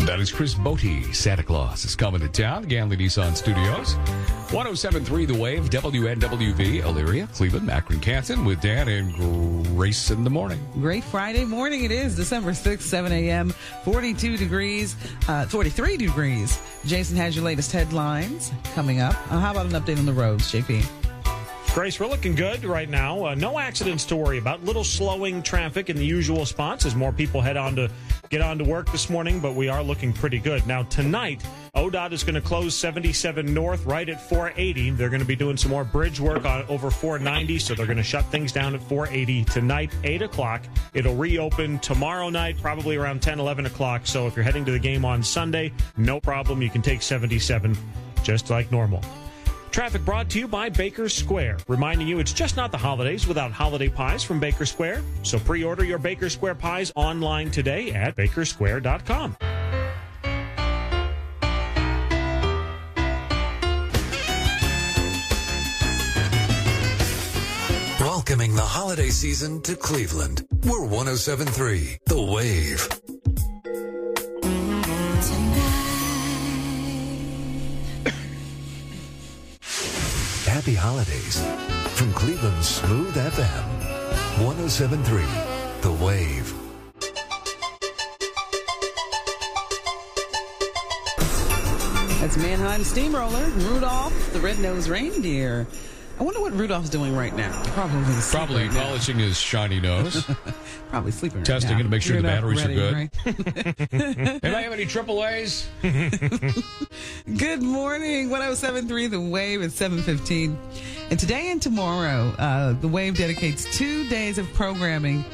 S19: That is Chris Botti. Santa Claus is coming to town. Ganley Nissan Studios. 1073 The Wave, WNWV, Elyria, Cleveland, Akron, Canton, with Dan and Grace in the morning.
S20: Great Friday morning it is, December 6th, 7 a.m., 42 degrees, uh, 43 degrees. Jason has your latest headlines coming up. Uh, how about an update on the roads, JP?
S21: Grace, we're looking good right now. Uh, no accidents to worry about. Little slowing traffic in the usual spots as more people head on to get on to work this morning, but we are looking pretty good. Now tonight, ODOT is going to close 77 North right at 480. They're going to be doing some more bridge work on over 490, so they're going to shut things down at 480 tonight, 8 o'clock. It'll reopen tomorrow night, probably around 10, 11 o'clock. So if you're heading to the game on Sunday, no problem. You can take 77 just like normal. Traffic brought to you by Baker Square, reminding you it's just not the holidays without holiday pies from Baker Square. So pre order your Baker Square pies online today at bakersquare.com.
S22: Welcoming the holiday season to Cleveland. We're 1073, The Wave. Happy holidays from Cleveland's Smooth FM. 1073, The Wave.
S20: That's Mannheim Steamroller, Rudolph, the red-nosed reindeer. I wonder what Rudolph's doing right now. Probably
S19: Probably
S20: right now.
S19: polishing his shiny nose.
S20: Probably sleeping right
S19: Testing
S20: now.
S19: it to make sure
S20: Geared
S19: the batteries are good.
S20: right?
S19: Anybody have any triple A's?
S20: Good morning. 1073 The Wave at 715. And today and tomorrow, uh, The Wave dedicates two days of programming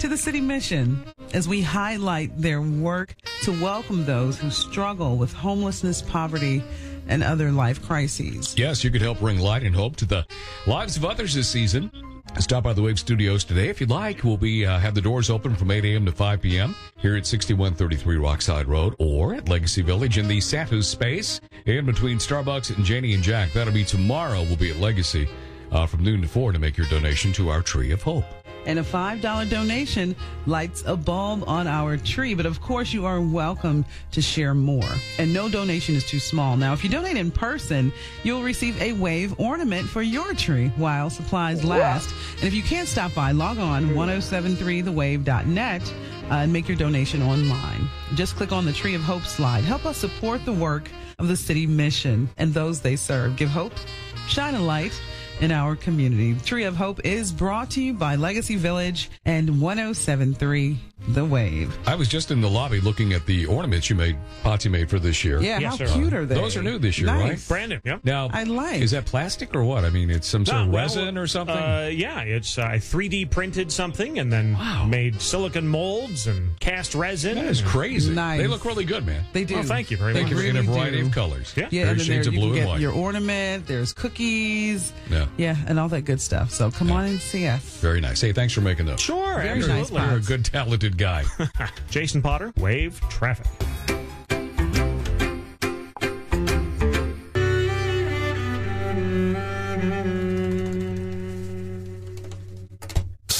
S20: to the city mission as we highlight their work to welcome those who struggle with homelessness, poverty, and other life crises.
S19: Yes, you could help bring light and hope to the lives of others this season. Stop by the Wave Studios today if you'd like. We'll be uh, have the doors open from 8 a.m. to 5 p.m. here at 6133 Rockside Road or at Legacy Village in the Santa's space in between Starbucks and Janie and Jack. That'll be tomorrow. We'll be at Legacy uh, from noon to 4 to make your donation to our Tree of Hope.
S20: And a $5 donation lights a bulb on our tree. But of course, you are welcome to share more. And no donation is too small. Now, if you donate in person, you'll receive a wave ornament for your tree while supplies last. And if you can't stop by, log on 1073thewave.net uh, and make your donation online. Just click on the Tree of Hope slide. Help us support the work of the city mission and those they serve. Give hope, shine a light in our community. Tree of Hope is brought to you by Legacy Village and 1073 The Wave.
S19: I was just in the lobby looking at the ornaments you made, Pati made for this year.
S20: Yeah, how cute are they?
S19: Those are new this year,
S20: Nice.
S19: right?
S21: Brandon, new, yeah.
S19: Now,
S20: I like.
S19: Is that plastic or what? I mean, it's some sort
S21: No,
S19: of
S21: well,
S19: resin or something.
S21: Uh, yeah, it's uh, I 3D printed something and then made silicon molds and cast resin.
S19: That is crazy. Nice. They look really good, man.
S20: They do.
S21: Oh, thank you very
S19: Thank
S21: much.
S19: you in a variety of colors.
S21: Yeah.
S20: Yeah,
S19: Various
S20: and then
S19: shades
S20: there
S19: of
S20: you
S19: blue
S20: can
S19: and
S20: get
S19: white.
S20: your ornament. There's cookies.
S19: Yeah.
S20: Yeah, and all that good stuff. So come on and see us.
S19: Very nice. Hey, thanks for making those.
S21: Sure,
S20: Very
S21: absolutely.
S20: nice,
S19: You're a good, talented guy.
S21: Jason Potter, Wave Traffic.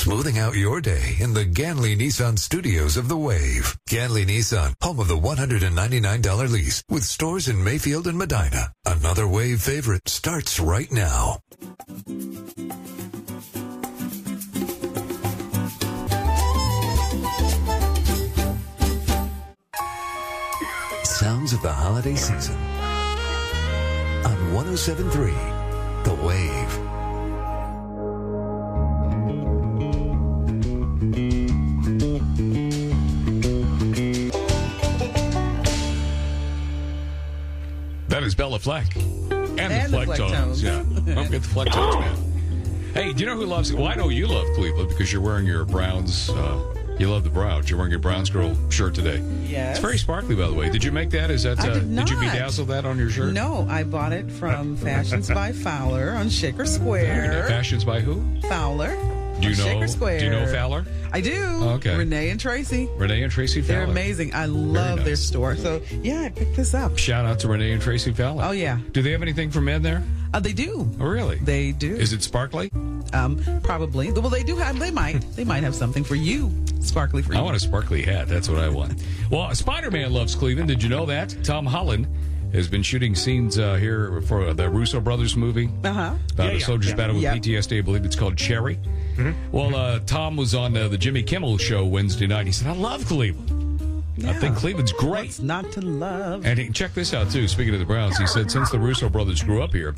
S22: Smoothing out your day in the Ganley Nissan studios of the Wave. Ganley Nissan, home of the $199 lease with stores in Mayfield and Medina. Another Wave favorite starts right now. Sounds of the holiday season. On 1073, The Wave.
S19: That is Béla Fleck. And,
S20: And
S19: the
S20: the
S19: Flecktones.
S20: Flecktones.
S19: Yeah. Don't get the Flecktones, man. Hey, do you know who loves it? Well, I know you love Cleveland because you're wearing your Browns. Uh, you love the Browns. You're wearing your Browns girl shirt today.
S20: Yes.
S19: It's very sparkly, by the way. Did you make that? Is that?
S20: I
S19: Uh,
S20: did
S19: you bedazzle that on your shirt?
S20: No, I bought it from Fashions by Fowler on Shaker Square.
S19: Fashions by who?
S20: Fowler.
S19: Do you know?
S20: Shaker Square.
S19: Do you know Fowler?
S20: I do.
S19: Okay.
S20: Renee and Tracy.
S19: Renee and Tracy Fowler.
S20: They're amazing. I love
S19: nice.
S20: their store. So yeah, I picked this up.
S19: Shout out to Renee and Tracy Fowler.
S20: Oh yeah.
S19: Do they have anything for men there?
S20: Uh, they do.
S19: Oh, really?
S20: They do.
S19: Is it sparkly?
S20: Um, probably. Well, they do have. They might. They might have something for you, sparkly for you.
S19: I want a sparkly hat. That's what I want. Well, Spider Man loves Cleveland. Did you know that? Tom Holland has been shooting scenes uh, here for the Russo brothers movie
S20: Uh huh.
S19: about
S20: Yeah,
S19: a soldier's
S20: yeah.
S19: battle with
S20: Yep.
S19: PTSD. I believe it's called Cherry. Well, uh, Tom was on uh, the Jimmy Kimmel show Wednesday night. He said, I love Cleveland. I think Cleveland's great.
S20: What's not to love?
S19: And he, check this out, too. Speaking of the Browns, he said since the Russo brothers grew up here,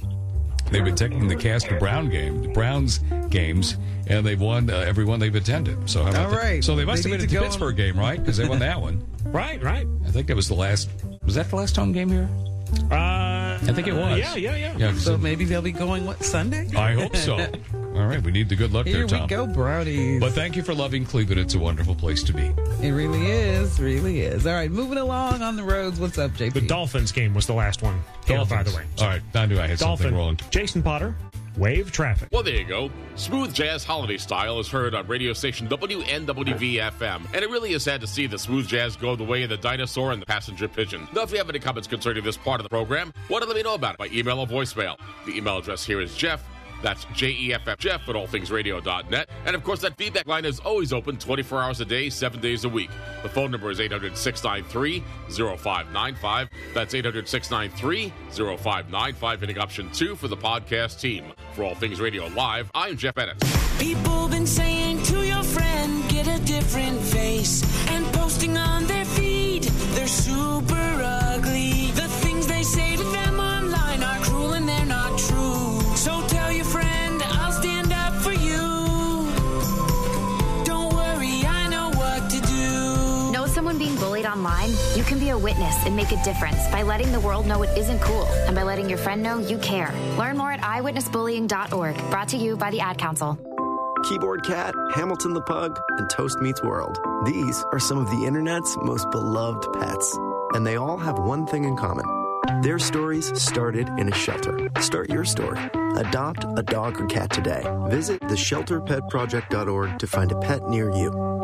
S19: they've been taking the cast of Brown game, the Browns games, and they've won uh, every one they've attended. So how about
S20: All
S19: that? So they must
S20: They
S19: have been at the Pittsburgh game, right? Because they won that one.
S21: Right, right.
S19: I think that was the last. Was that the last home game here?
S21: Uh,
S19: I think it was.
S21: Yeah, yeah, yeah.
S19: Yeah.
S20: So maybe they'll be going what Sunday?
S19: I hope so. All right, we need the good luck
S20: Here
S19: there, Tom.
S20: Here we go, Brownies.
S19: But thank you for loving Cleveland. It's a wonderful place to be.
S20: It really is, really is. All right, moving along on the roads. What's up, JP?
S21: The Dolphins game was the last one. Here, by the way.
S19: All right, I knew I had
S21: Dolphin.
S19: something wrong.
S21: Jason Potter, Wave Traffic.
S2: Well, there you go. Smooth jazz holiday style is heard on radio station WNWV FM. And it really is sad to see the smooth jazz go the way of the dinosaur and the passenger pigeon. Now, if you have any comments concerning this part of the program, want to let me know about it by email or voicemail. The email address here is Jeff. That's J-E-F-F, Jeff at allthingsradio.net. And of course, that feedback line is always open 24 hours a day, 7 days a week. The phone number is 800-693-0595. That's 800-693-0595, hitting option 2 for the podcast team. For All Things Radio Live, I'm Jeff Bennett.
S23: People been saying to your friend, get a different face. And posting on their
S24: can be a witness and make a difference by letting the world know it isn't cool and by letting your friend know you care. Learn more at eyewitnessbullying.org. Brought to you by the Ad Council.
S25: Keyboard Cat, Hamilton the Pug, and Toast Meets World. These are some of the internet's most beloved pets. And they all have one thing in common. Their stories started in a shelter. Start your story. Adopt a dog or cat today. Visit theshelterpetproject.org to find a pet near you.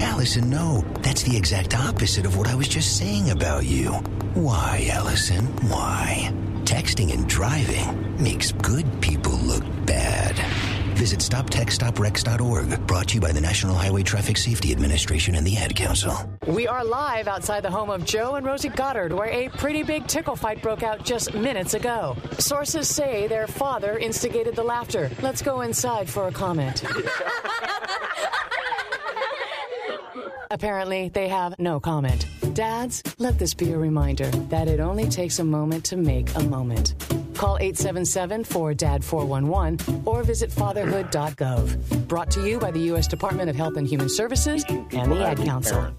S26: Allison, no. That's the exact opposite of what I was just saying about you. Why, Allison? Why? Texting and driving makes good people look bad. Visit StopTextsStopWrecks.org. Brought to you by the National Highway Traffic Safety Administration and the Ad Council.
S27: We are live outside the home of Joe and Rosie Goddard, where a pretty big tickle fight broke out just minutes ago. Sources say their father instigated the laughter. Let's go inside for a comment. Apparently, they have no comment. Dads, let this be a reminder that it only takes a moment to make a moment. Call 877 4 DAD 411 or visit fatherhood.gov. Brought to you by the U.S. Department of Health and Human Services and the Ad Council.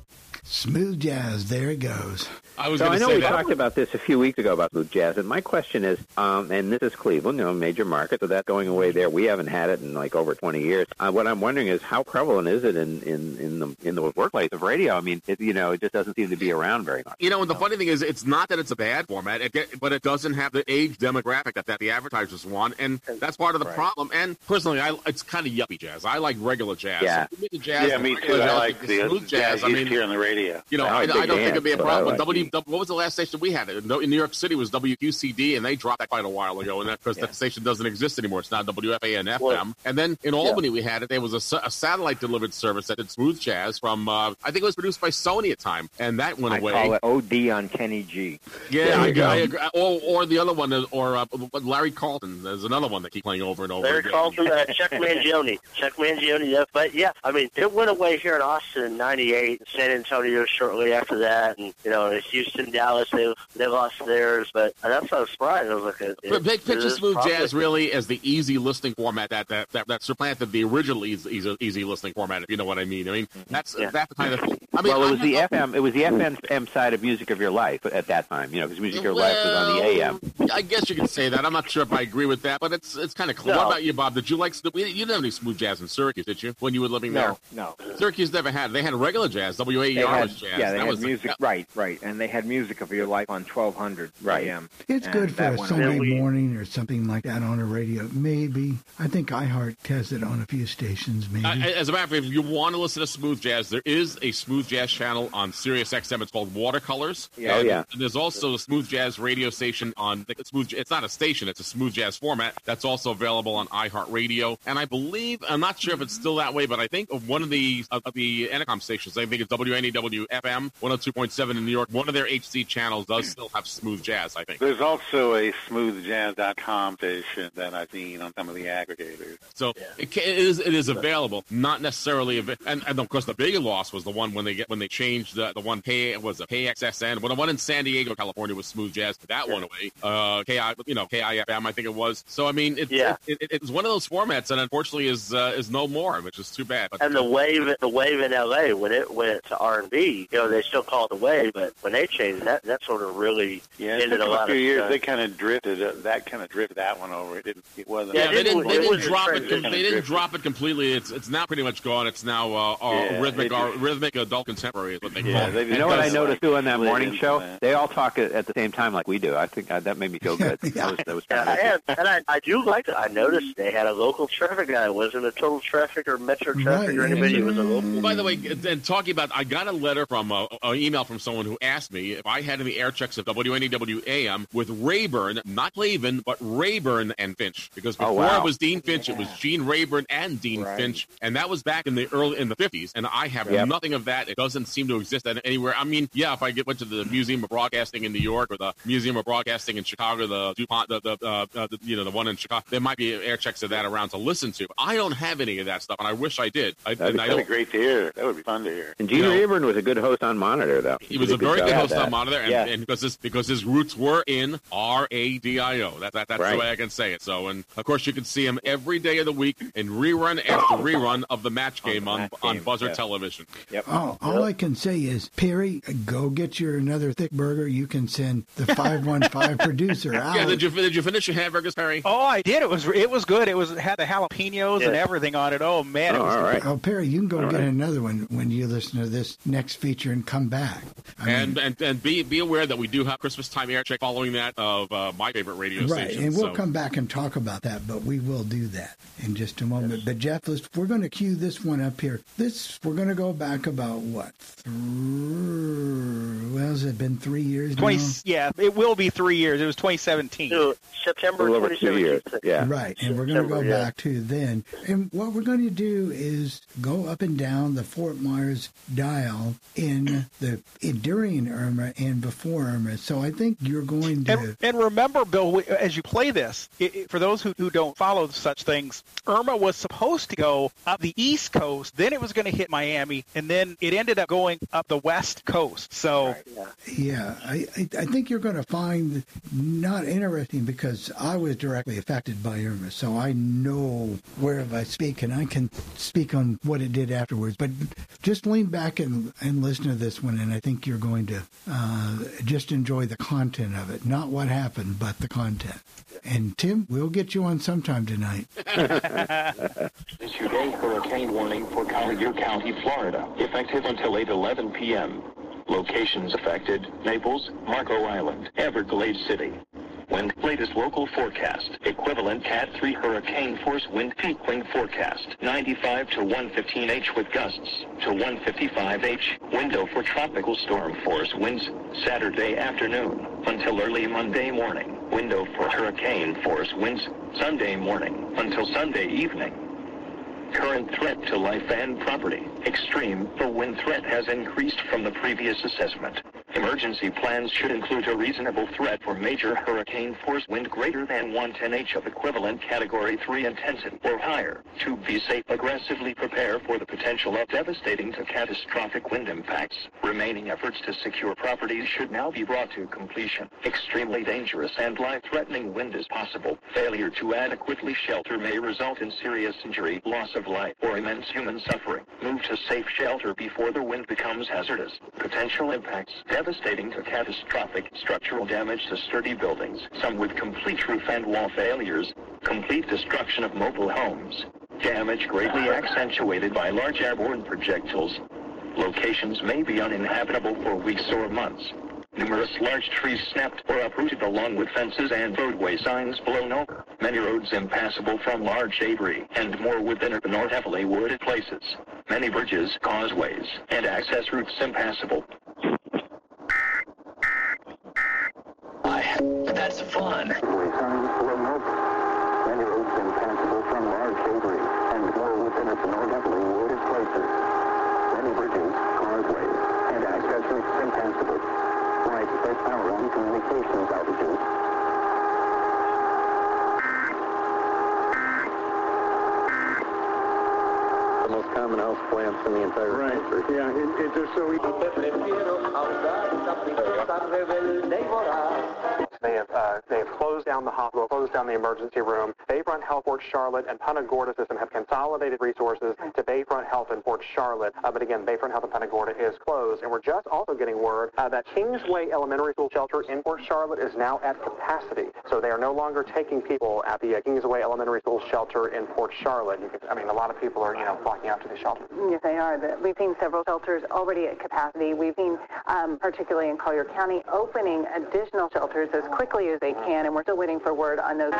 S1: Smooth jazz, there it goes.
S2: I was
S3: so I know
S2: say
S3: we
S2: that.
S3: talked about this a few weeks ago about smooth jazz, and my question is, um, and this is Cleveland, you know, major market, so that's going away there. We haven't had it in like over 20 years. Uh, what I'm wondering is how prevalent is it in in in the in the workplace of radio? I mean, it, you know, it just doesn't seem to be around very much.
S2: You know, and the funny thing is, it's not that it's a bad format, it get, but it doesn't have the age demographic that, that the advertisers want, and that's part of the problem. And personally, I, it's kind of yuppie jazz. I like regular jazz.
S4: Yeah.
S2: So give me the jazz,
S4: yeah, me
S2: regular
S4: too. I
S2: jazz,
S4: like
S2: the
S4: the
S2: smooth
S4: jazz
S2: jazz. I mean,
S4: hear on the radio.
S2: You know,
S3: I'm
S2: I,
S3: a
S2: I
S3: big
S2: don't think it'd be a
S3: dance, but I
S2: problem.
S3: like
S2: with believe what was the last station we had? In New York City was WQCD, and they dropped that quite a while ago, and that because that station doesn't exist anymore. It's now WFAN FM. and then in Albany we had it. There was a, a satellite delivered service that did smooth jazz from uh, I think it was produced by Sony at the time, and that went
S14: I
S2: away.
S14: call it OD on Kenny G.
S2: Yeah, I,
S14: you go.
S2: I agree. Or, or the other one, or uh, Larry Carlton. There's another one that keep playing over and over.
S9: Larry
S2: again.
S9: Carlton, uh, Chuck Mangione. Chuck Mangione, yeah. But yeah, I mean, it went away here in Austin in '98, San Antonio shortly after that, and you know, in Houston, Dallas, they they lost theirs. But that's what I was surprised. I was like, it,
S2: But Big
S9: it
S2: Picture
S9: is
S2: Smooth
S9: probably-
S2: Jazz really as the easy listening format that that, that, that supplanted the original easy, easy, easy listening format, if you know what I mean. I mean, that's that's the kind of. I mean,
S3: well, it was
S2: I
S3: the
S2: have-
S3: FM. It was the FM side of Music of Your Life at that time. You know, because Music of Your Life was on the AM.
S2: I guess you could say that. I'm not sure if I agree with that, but it's it's kind of cool.
S3: No.
S2: What about you, Bob? Did you like? You didn't have any smooth jazz in Syracuse, did you? When you were living there?
S14: No, no.
S2: Syracuse never had. They had regular jazz. WAER
S14: They had,
S2: was jazz.
S14: yeah, they
S2: that
S14: had
S2: was the-
S14: music, right, right, and they had music of your life on 1200
S3: Right.
S14: AM.
S1: It's
S14: And
S1: good for a
S14: went
S1: Sunday
S14: away.
S1: morning or something like that on a radio. Maybe. I think iHeart has it on a few stations, maybe.
S2: Uh, as a matter of fact, if you want to listen to smooth jazz, there is a smooth jazz channel on Sirius XM. It's called Watercolors.
S3: Yeah. Oh,
S2: And
S3: yeah.
S2: There's also a smooth jazz radio station on it's smooth. It's not a station. It's a smooth jazz format that's also available on iHeartRadio. And I believe I'm not sure if it's still that way, but I think one of the of the Entercom stations, I think it's WNEW FM 102.7 in New York. One of their HD channels does still have smooth jazz. I think.
S4: There's also a smoothjazz.com station that I've seen on some of the aggregators.
S2: So it, ca- it is it is available, not necessarily, av- and, and of course the big loss was the one when they get when they changed the the one K was a KXSN, when the one in San Diego, California was smooth jazz, that one away. Uh, Ki you know KIFM, I think it was. So I mean, it's
S9: Yeah.
S2: it, it, it's one of those formats that unfortunately is uh, is no more, which is too bad. But
S9: And the wave, the wave in LA when it went to R and B, you know, they still call it the wave, but when they changed that, that sort of really
S4: Yeah, it
S9: ended
S4: took
S9: a
S4: them a few
S9: of
S4: years.
S9: stuff.
S4: They kind of drifted. Uh, that kind of drifted that one over. It didn't. It wasn't.
S2: yeah, they didn't, they didn't drop it. com- They didn't drop it completely. It's it's now pretty much gone. It's now uh, uh,
S4: Yeah,
S2: rhythmic
S4: it
S2: rhythmic adult contemporary is what they
S4: Yeah,
S2: call
S4: they
S2: it.
S3: You know what I noticed too on that morning show?
S4: that.
S3: They all talk at, at the same time like we do. I think uh, that made me feel good. That was, that was
S9: Yeah,
S3: kind of
S9: and, and I, I do like it. I noticed they had a local traffic guy. It wasn't a total traffic or metro traffic or
S1: Right,
S9: anybody. It was a local.
S2: By the way, and talking about, I got a letter from uh, an email from someone who asked me if I had any air checks of WNEW AM with Rayburn, not Klavan, but Rayburn and Finch, because
S3: Oh,
S2: before
S3: wow.
S2: it was Dean Finch, it was Gene Rayburn and Dean
S14: Right.
S2: Finch, and that was back in the early in the fifties. And I have
S3: Yep.
S2: nothing of that. It doesn't seem to exist anywhere. I mean, yeah, if I get went to the Museum of Broadcasting in New York or the Museum of Broadcasting in Chicago, the Dupont, the, the, uh, uh, the you know the one in Chicago, there might be air checks of that around to listen to. I don't have any of that stuff, and I wish I did. I,
S3: That'd
S2: and
S3: be
S2: I
S4: That'd be great to hear. That would be fun to hear.
S3: And Gene
S2: You know-
S3: Rayburn was a good host on Monitor, though.
S2: He was
S3: did
S2: a very good host on Monitor, and,
S3: Yeah.
S2: and because his because his roots were in R A D I O. That, that that's
S3: Right.
S2: the way I can say it. So, and of course, you can see him every day of the week in rerun after oh. rerun of the match game on
S14: match
S2: on
S14: game,
S2: Buzzr
S14: yeah.
S2: Television.
S14: Yep.
S1: Oh, all I can say is, Perry, go get your another thick burger. You can send the 515 producer out.
S2: Yeah, did you did you finish your hamburgers, Perry?
S28: Oh, I did. It was it was good. It was it had the jalapenos and everything on it. Oh man, it
S3: Oh,
S28: was
S3: all right.
S1: Oh, Perry, you can go
S3: All
S1: get
S3: right.
S1: another one when you listen to this next feature and come back. I mean,
S2: And, and and be be aware that we do have Christmas time air check following that of uh, my favorite radio
S1: right,
S2: station.
S1: and we'll
S2: so.
S1: come back and talk about that, but we will do that in just a moment. But Jeff, let's, we're going to cue this one up here. This we're going to go back about what? Three, well, has it been three years
S28: twenty.
S1: now?
S28: Yeah, it will be three years. It was 2017.
S9: So September
S3: over two
S9: 2017.
S3: years. Yeah.
S1: Right, and we're going to go
S9: yeah.
S1: back to then. And what we're going to do is go up and down the Fort Myers dial in the in, during Irma and before Irma. So I think you're going to.
S28: And, and remember, Bill, as you play this, it, it- for those who, who don't follow such things, Irma was supposed to go up the East Coast, then it was going to hit Miami, and then it ended up going up the West Coast. So,
S1: Yeah, I, I, I think you're going to find not interesting because I was directly affected by Irma, so I know where I speak and I can speak on what it did afterwards. But just lean back and, and listen to this one, and I think you're going to uh, just enjoy the content of it, not what happened, but the content. And Tim, we'll get you on sometime tonight.
S29: Issue day hurricane warning for Collier County, Florida, effective until 8:11 p.m. Locations affected: Naples, Marco Island, Everglades City. wind. Latest local forecast. Equivalent Cat 3 hurricane force wind peak wind forecast. 95 to 115H with gusts to 155H. Window for tropical storm force winds Saturday afternoon until early Monday morning. Window for hurricane force winds Sunday morning until Sunday evening. Current threat to life and property. Extreme. The wind threat has increased from the previous assessment. Emergency plans should include a reasonable threat for major hurricane force wind greater than 110H of equivalent category 3 intensity or higher. To be safe, aggressively prepare for the potential of devastating to catastrophic wind impacts. Remaining efforts to secure properties should now be brought to completion. Extremely dangerous and life-threatening wind is possible. Failure to adequately shelter may result in serious injury, loss of life, or immense human suffering. Move to safe shelter before the wind becomes hazardous. Potential impacts devastating to catastrophic structural damage to sturdy buildings, some with complete roof and wall failures, complete destruction of mobile homes, damage greatly accentuated by large airborne projectiles. Locations may be uninhabitable for weeks or months. Numerous large trees snapped or uprooted along with fences and roadway signs blown over. Many roads impassable from large debris and more within or north heavily wooded places. Many bridges, causeways, and access routes impassable.
S30: Why, that's fun.
S29: Many roads impassable from large debris and more within or north heavily wooded places. Many bridges, causeways, and access routes impassable. Widespread power and communications outages.
S3: The most common house plants in the entire
S31: Right.
S3: country.
S31: Yeah, it, it, they're so easy.
S25: They have uh, they have closed down the hospital, closed down the emergency room. Bayfront Health Port Charlotte and Punta Gorda System have consolidated resources to Bayfront Health in Port Charlotte. Uh, but again, Bayfront Health in Punta Gorda is closed. And we're just also getting word uh, that Kingsway Elementary School shelter in Port Charlotte is now at capacity. So they are no longer taking people at the uh, Kingsway Elementary School shelter in Port Charlotte. Can, I mean, a lot of people are you know flocking out to the shelter.
S32: Yes, they are. We've seen several shelters already at capacity. We've seen, um, particularly in Collier County, opening additional shelters as quickly as they can, and we're still waiting for word on those.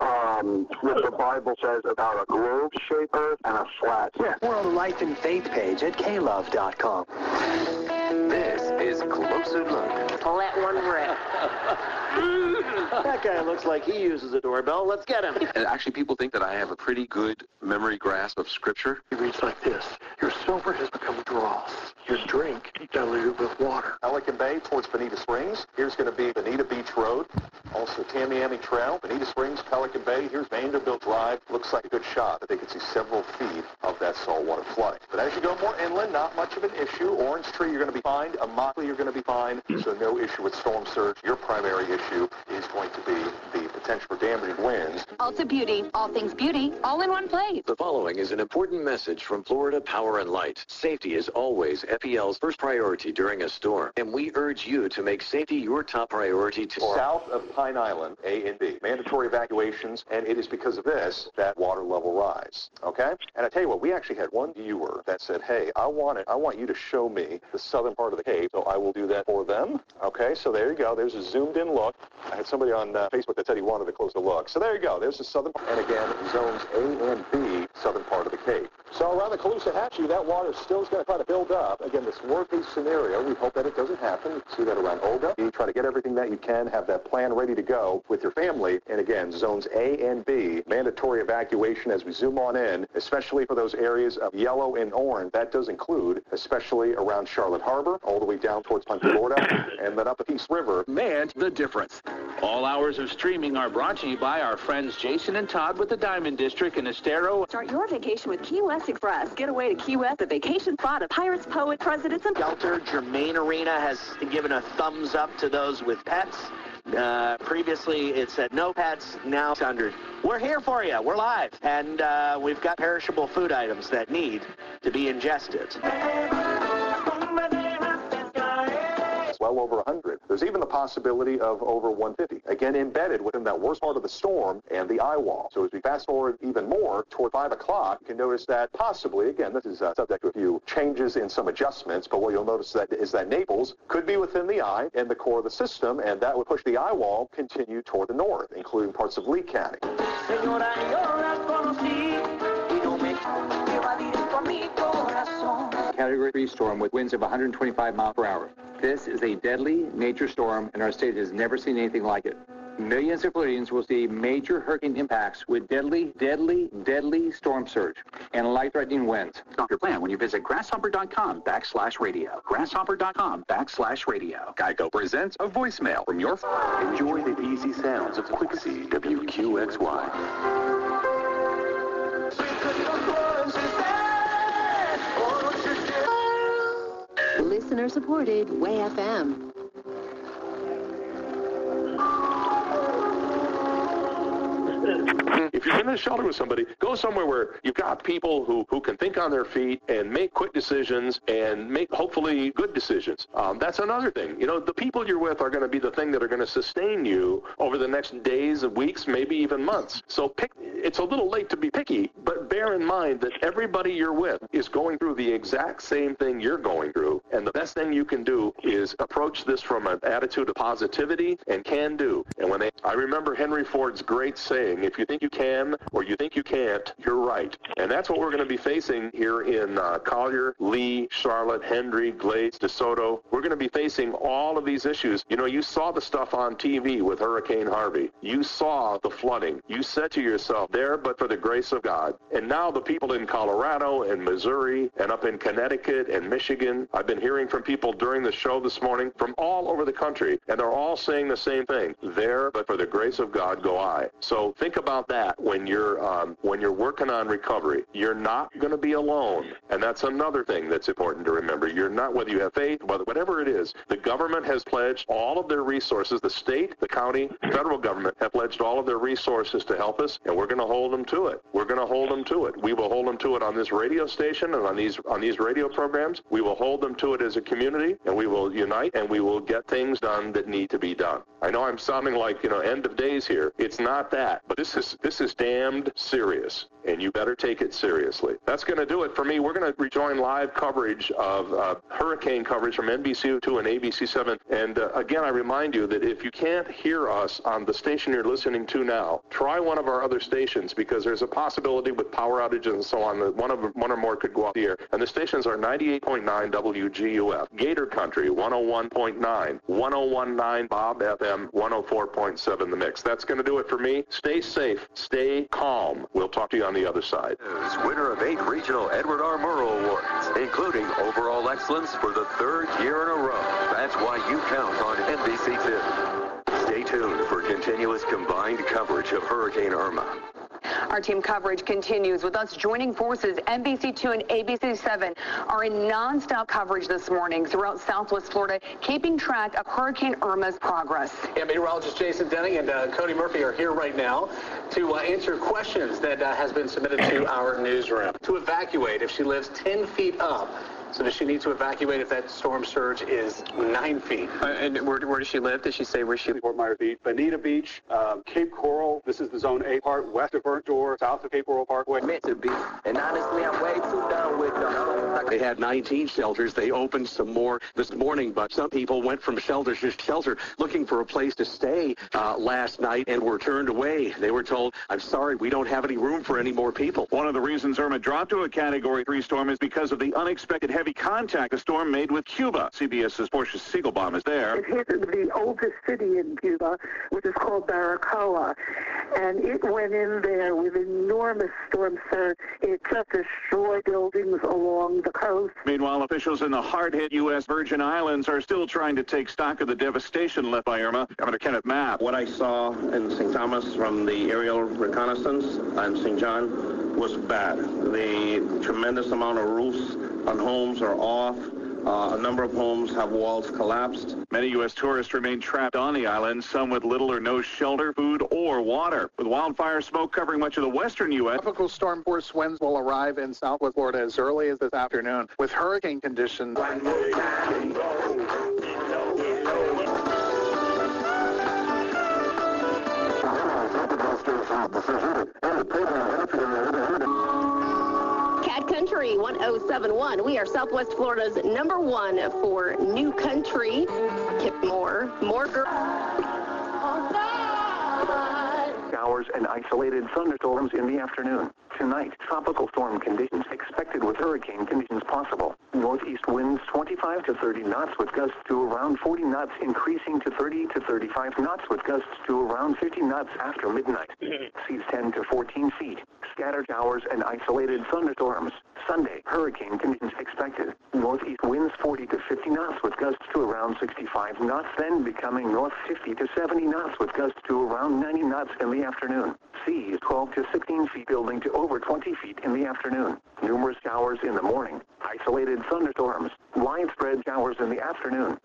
S25: Um, what the Bible says about a globe-shaped earth and a flat.
S30: Yeah. More on the Life and Faith page at klove.com. This is Closer Look.
S32: Let one rip.
S33: that guy looks like he uses a doorbell. Let's get him.
S34: And actually, people think that I have a pretty good memory grasp of Scripture.
S33: He reads like this. Your silver has become dross. Your drink diluted with water.
S25: Pelican Bay towards Bonita Springs. Here's going to be Bonita Beach Road. Also Tamiami Trail, Bonita Springs, Pelican Bay. Here's Vanderbilt Drive. Looks like a good shot that they can see several feet of that saltwater flooding. But as you go more inland, not much of an issue. Orange Tree, you're going to be fine. Immokalee, you're going to be fine. So no issue with storm surge. Your primary issue is going to be the potential for damaging winds.
S35: Ulta Beauty, all things beauty, all in one place.
S30: The following is an important message from Florida Power and Light. Safety is always FPL's first priority during a storm, and we urge you to make safety your top priority To
S25: South of Pine Island, A and B. Mandatory evacuations, and it is because of this that water level rise. Okay? And I tell you what, we actually had one viewer that said, hey, I want it, I want you to show me the southern part of the Cape, so I will do that for them. Okay, so there you go. There's a zoomed in look. I had somebody on uh, Facebook that said he wanted to close the look. So there you go. There's the southern part. And again, zones A and B, southern part of the Cape. So around the Calusa Caloosahatchee, that water still is going to try to build up. Again, this worst-case scenario, we hope that it doesn't happen. You see that around Olga. You try to get everything that you can, have that plan ready to go with your family. And again, zones A and B, mandatory evacuation as we zoom on in, especially for those areas of yellow and orange. That does include, especially around Charlotte Harbor, all the way down towards Punta Gorda, and then up the Peace River.
S36: Man, the difference. All hours of streaming are brought to you by our friends Jason and Todd with the Diamond District in Estero.
S37: Start your vacation with Key West Express. Get away to Key West, the vacation spot of pirates, poet, presidents, and
S33: Shelter Germain Arena has given a thumbs up to those with pets. Uh, previously, it said no pets. Now it's under. We're here for you. We're live, and uh, we've got perishable food items that need to be ingested.
S25: Well over 100. There's even the possibility of over 150. Again, embedded within that worst part of the storm and the eye wall. So as we fast forward even more toward 5 o'clock, you can notice that possibly, again, this is uh, subject to a few changes in some adjustments, but what you'll notice that is that Naples could be within the eye and the core of the system, and that would push the eye wall continue toward the north, including parts of Lee County.
S38: Category 3 storm with winds of 125 miles per hour. This is a deadly nature storm, and our state has never seen anything like it. Millions of Floridians will see major hurricane impacts with deadly, deadly, deadly storm surge and life-threatening winds.
S39: Stop your plan when you visit grasshopper.com backslash radio. Grasshopper.com backslash radio. Geico presents a voicemail from your...
S40: Enjoy the easy sounds of Quixie WQXY.
S41: Listener supported Way FM.
S31: If you're in a shelter with somebody, go somewhere where you've got people who, who can think on their feet and make quick decisions and make hopefully good decisions. Um, that's another thing. You know, the people you're with are going to be the thing that are going to sustain you over the next days, weeks, maybe even months. So pick. It's a little late to be picky, but bear in mind that everybody you're with is going through the exact same thing you're going through, and the best thing you can do is approach this from an attitude of positivity and can do. And when they, I remember Henry Ford's great saying, "If you think you can or you think you can't, you're right." And that's what we're going to be facing here in uh, Collier, Lee, Charlotte, Hendry, Glades, DeSoto. We're going to be facing all of these issues. You know, you saw the stuff on TV with Hurricane Harvey. You saw the flooding. You said to yourself, there but for the grace of God. And now the people in Colorado and Missouri and up in Connecticut and Michigan, I've been hearing from people during the show this morning from all over the country, and they're all saying the same thing. There but for the grace of God go I. So think about that when you're um, when you're working on recovery. You're not going to be alone, and that's another thing that's important to remember. You're not whether you have faith, whether whatever it is. The government has pledged all of their resources. The state, the county, federal government have pledged all of their resources to help us, and we're going to hold them to it. We're going to hold them to it. We will hold them to it on this radio station and on these on these radio programs. We will hold them to it as a community, and we will unite, and we will get things done that need to be done. I know I'm sounding like you know end of days here. It's not that, but this is this is damned serious, and you better take it seriously. That's going to do it for me. We're going to rejoin live coverage of uh, hurricane coverage from NBC2 and ABC7. And uh, again, I remind you that if you can't hear us on the station you're listening to now, try one of our other stations because there's a possibility with power outages and so on that one of one or more could go off the air. And the stations are 98.9 WGUF, Gator Country 101.9, 1019 Bob FM 104.7 The Mix. That's going to do it for me. Stay safe, stay calm. We'll talk to you on the other side.
S40: Winner of eight regional Edward R. Murrow Awards, including overall excellence for the third year in a row. That's why you count on NBC2. Stay tuned for continuous combined coverage of Hurricane Irma.
S42: Our team coverage continues with us joining forces. NBC2 and ABC7 are in nonstop coverage this morning throughout southwest Florida, keeping track of Hurricane Irma's progress.
S43: Yeah, meteorologist Jason Denning and uh, Cody Murphy are here right now to uh, answer questions that uh, has been submitted to our newsroom. To evacuate if she lives 10 feet up, so does she need to evacuate if that storm surge is nine feet?
S44: Uh, and where, where does she live? Does she say where she
S45: Fort Myers Beach, Bonita Beach, um, Cape Coral. This is the Zone A part, west of Burnt Store, south of Cape Coral Parkway.
S46: Meant to be. And honestly, I'm way too done with them.
S47: They had 19 shelters. They opened some more this morning, but some people went from shelter to shelter looking for a place to stay uh, last night and were turned away. They were told, I'm sorry, we don't have any room for any more people.
S48: One of the reasons Irma dropped to a Category 3 storm is because of the unexpected heavy contact the storm made with Cuba. CBS's Portia Siegelbaum is there.
S49: It hit the oldest city in Cuba, which is called Baracoa, and it went in there with enormous storm surge. It just destroyed buildings along the coast.
S48: Meanwhile, officials in the hard-hit U.S. Virgin Islands are still trying to take stock of the devastation left by Irma. Governor Kenneth Mapp.
S50: What I saw in St. Thomas from the aerial reconnaissance and St. John was bad. The tremendous amount of roofs on homes are off. Uh, a number of homes have walls collapsed.
S48: Many U.S. tourists remain trapped on the island, some with little or no shelter, food, or water. With wildfire smoke covering much of the western U.S.,
S51: tropical storm force winds will arrive in southwest Florida as early as this afternoon with hurricane conditions.
S52: Cat Country 1071. We are Southwest Florida's number one for new country. Kip Moore. More girls.
S53: Showers and isolated thunderstorms in the afternoon. Tonight, tropical storm conditions expected with hurricane conditions possible. Northeast winds 25 to 30 knots with gusts to around 40 knots, increasing to 30 to 35 knots with gusts to around 50 knots after midnight. Seas 10 to 14 feet. Scattered showers and isolated thunderstorms. Sunday, hurricane conditions expected. Northeast winds 40 to 50 knots with gusts to around 65 knots, then becoming north 50 to 70 knots with gusts to around 90 knots in the afternoon. Seas 12 to 16 feet building to over 20 feet in the afternoon. Numerous showers in the morning. Isolated thunderstorms. Widespread showers in the afternoon.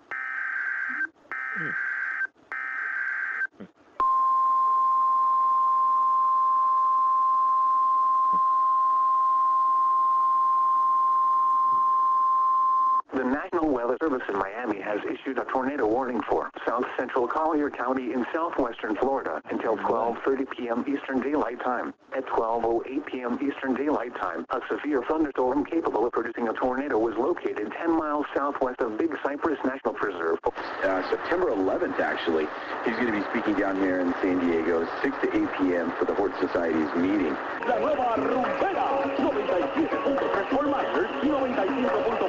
S53: The National Weather Service in Miami has issued a tornado warning for south central Collier County in southwestern Florida until 12.30 p.m. Eastern Daylight Time. At 12.08 p.m. Eastern Daylight Time, a severe thunderstorm capable of producing a tornado was located 10 miles southwest of Big Cypress National Preserve.
S54: Uh, September 11th, actually, he's going to be speaking down here in San Diego, 6 to 8 p.m. for the Hort Society's meeting.
S55: La nueva rumbera, 97.3 Myers y 95.7 Naples.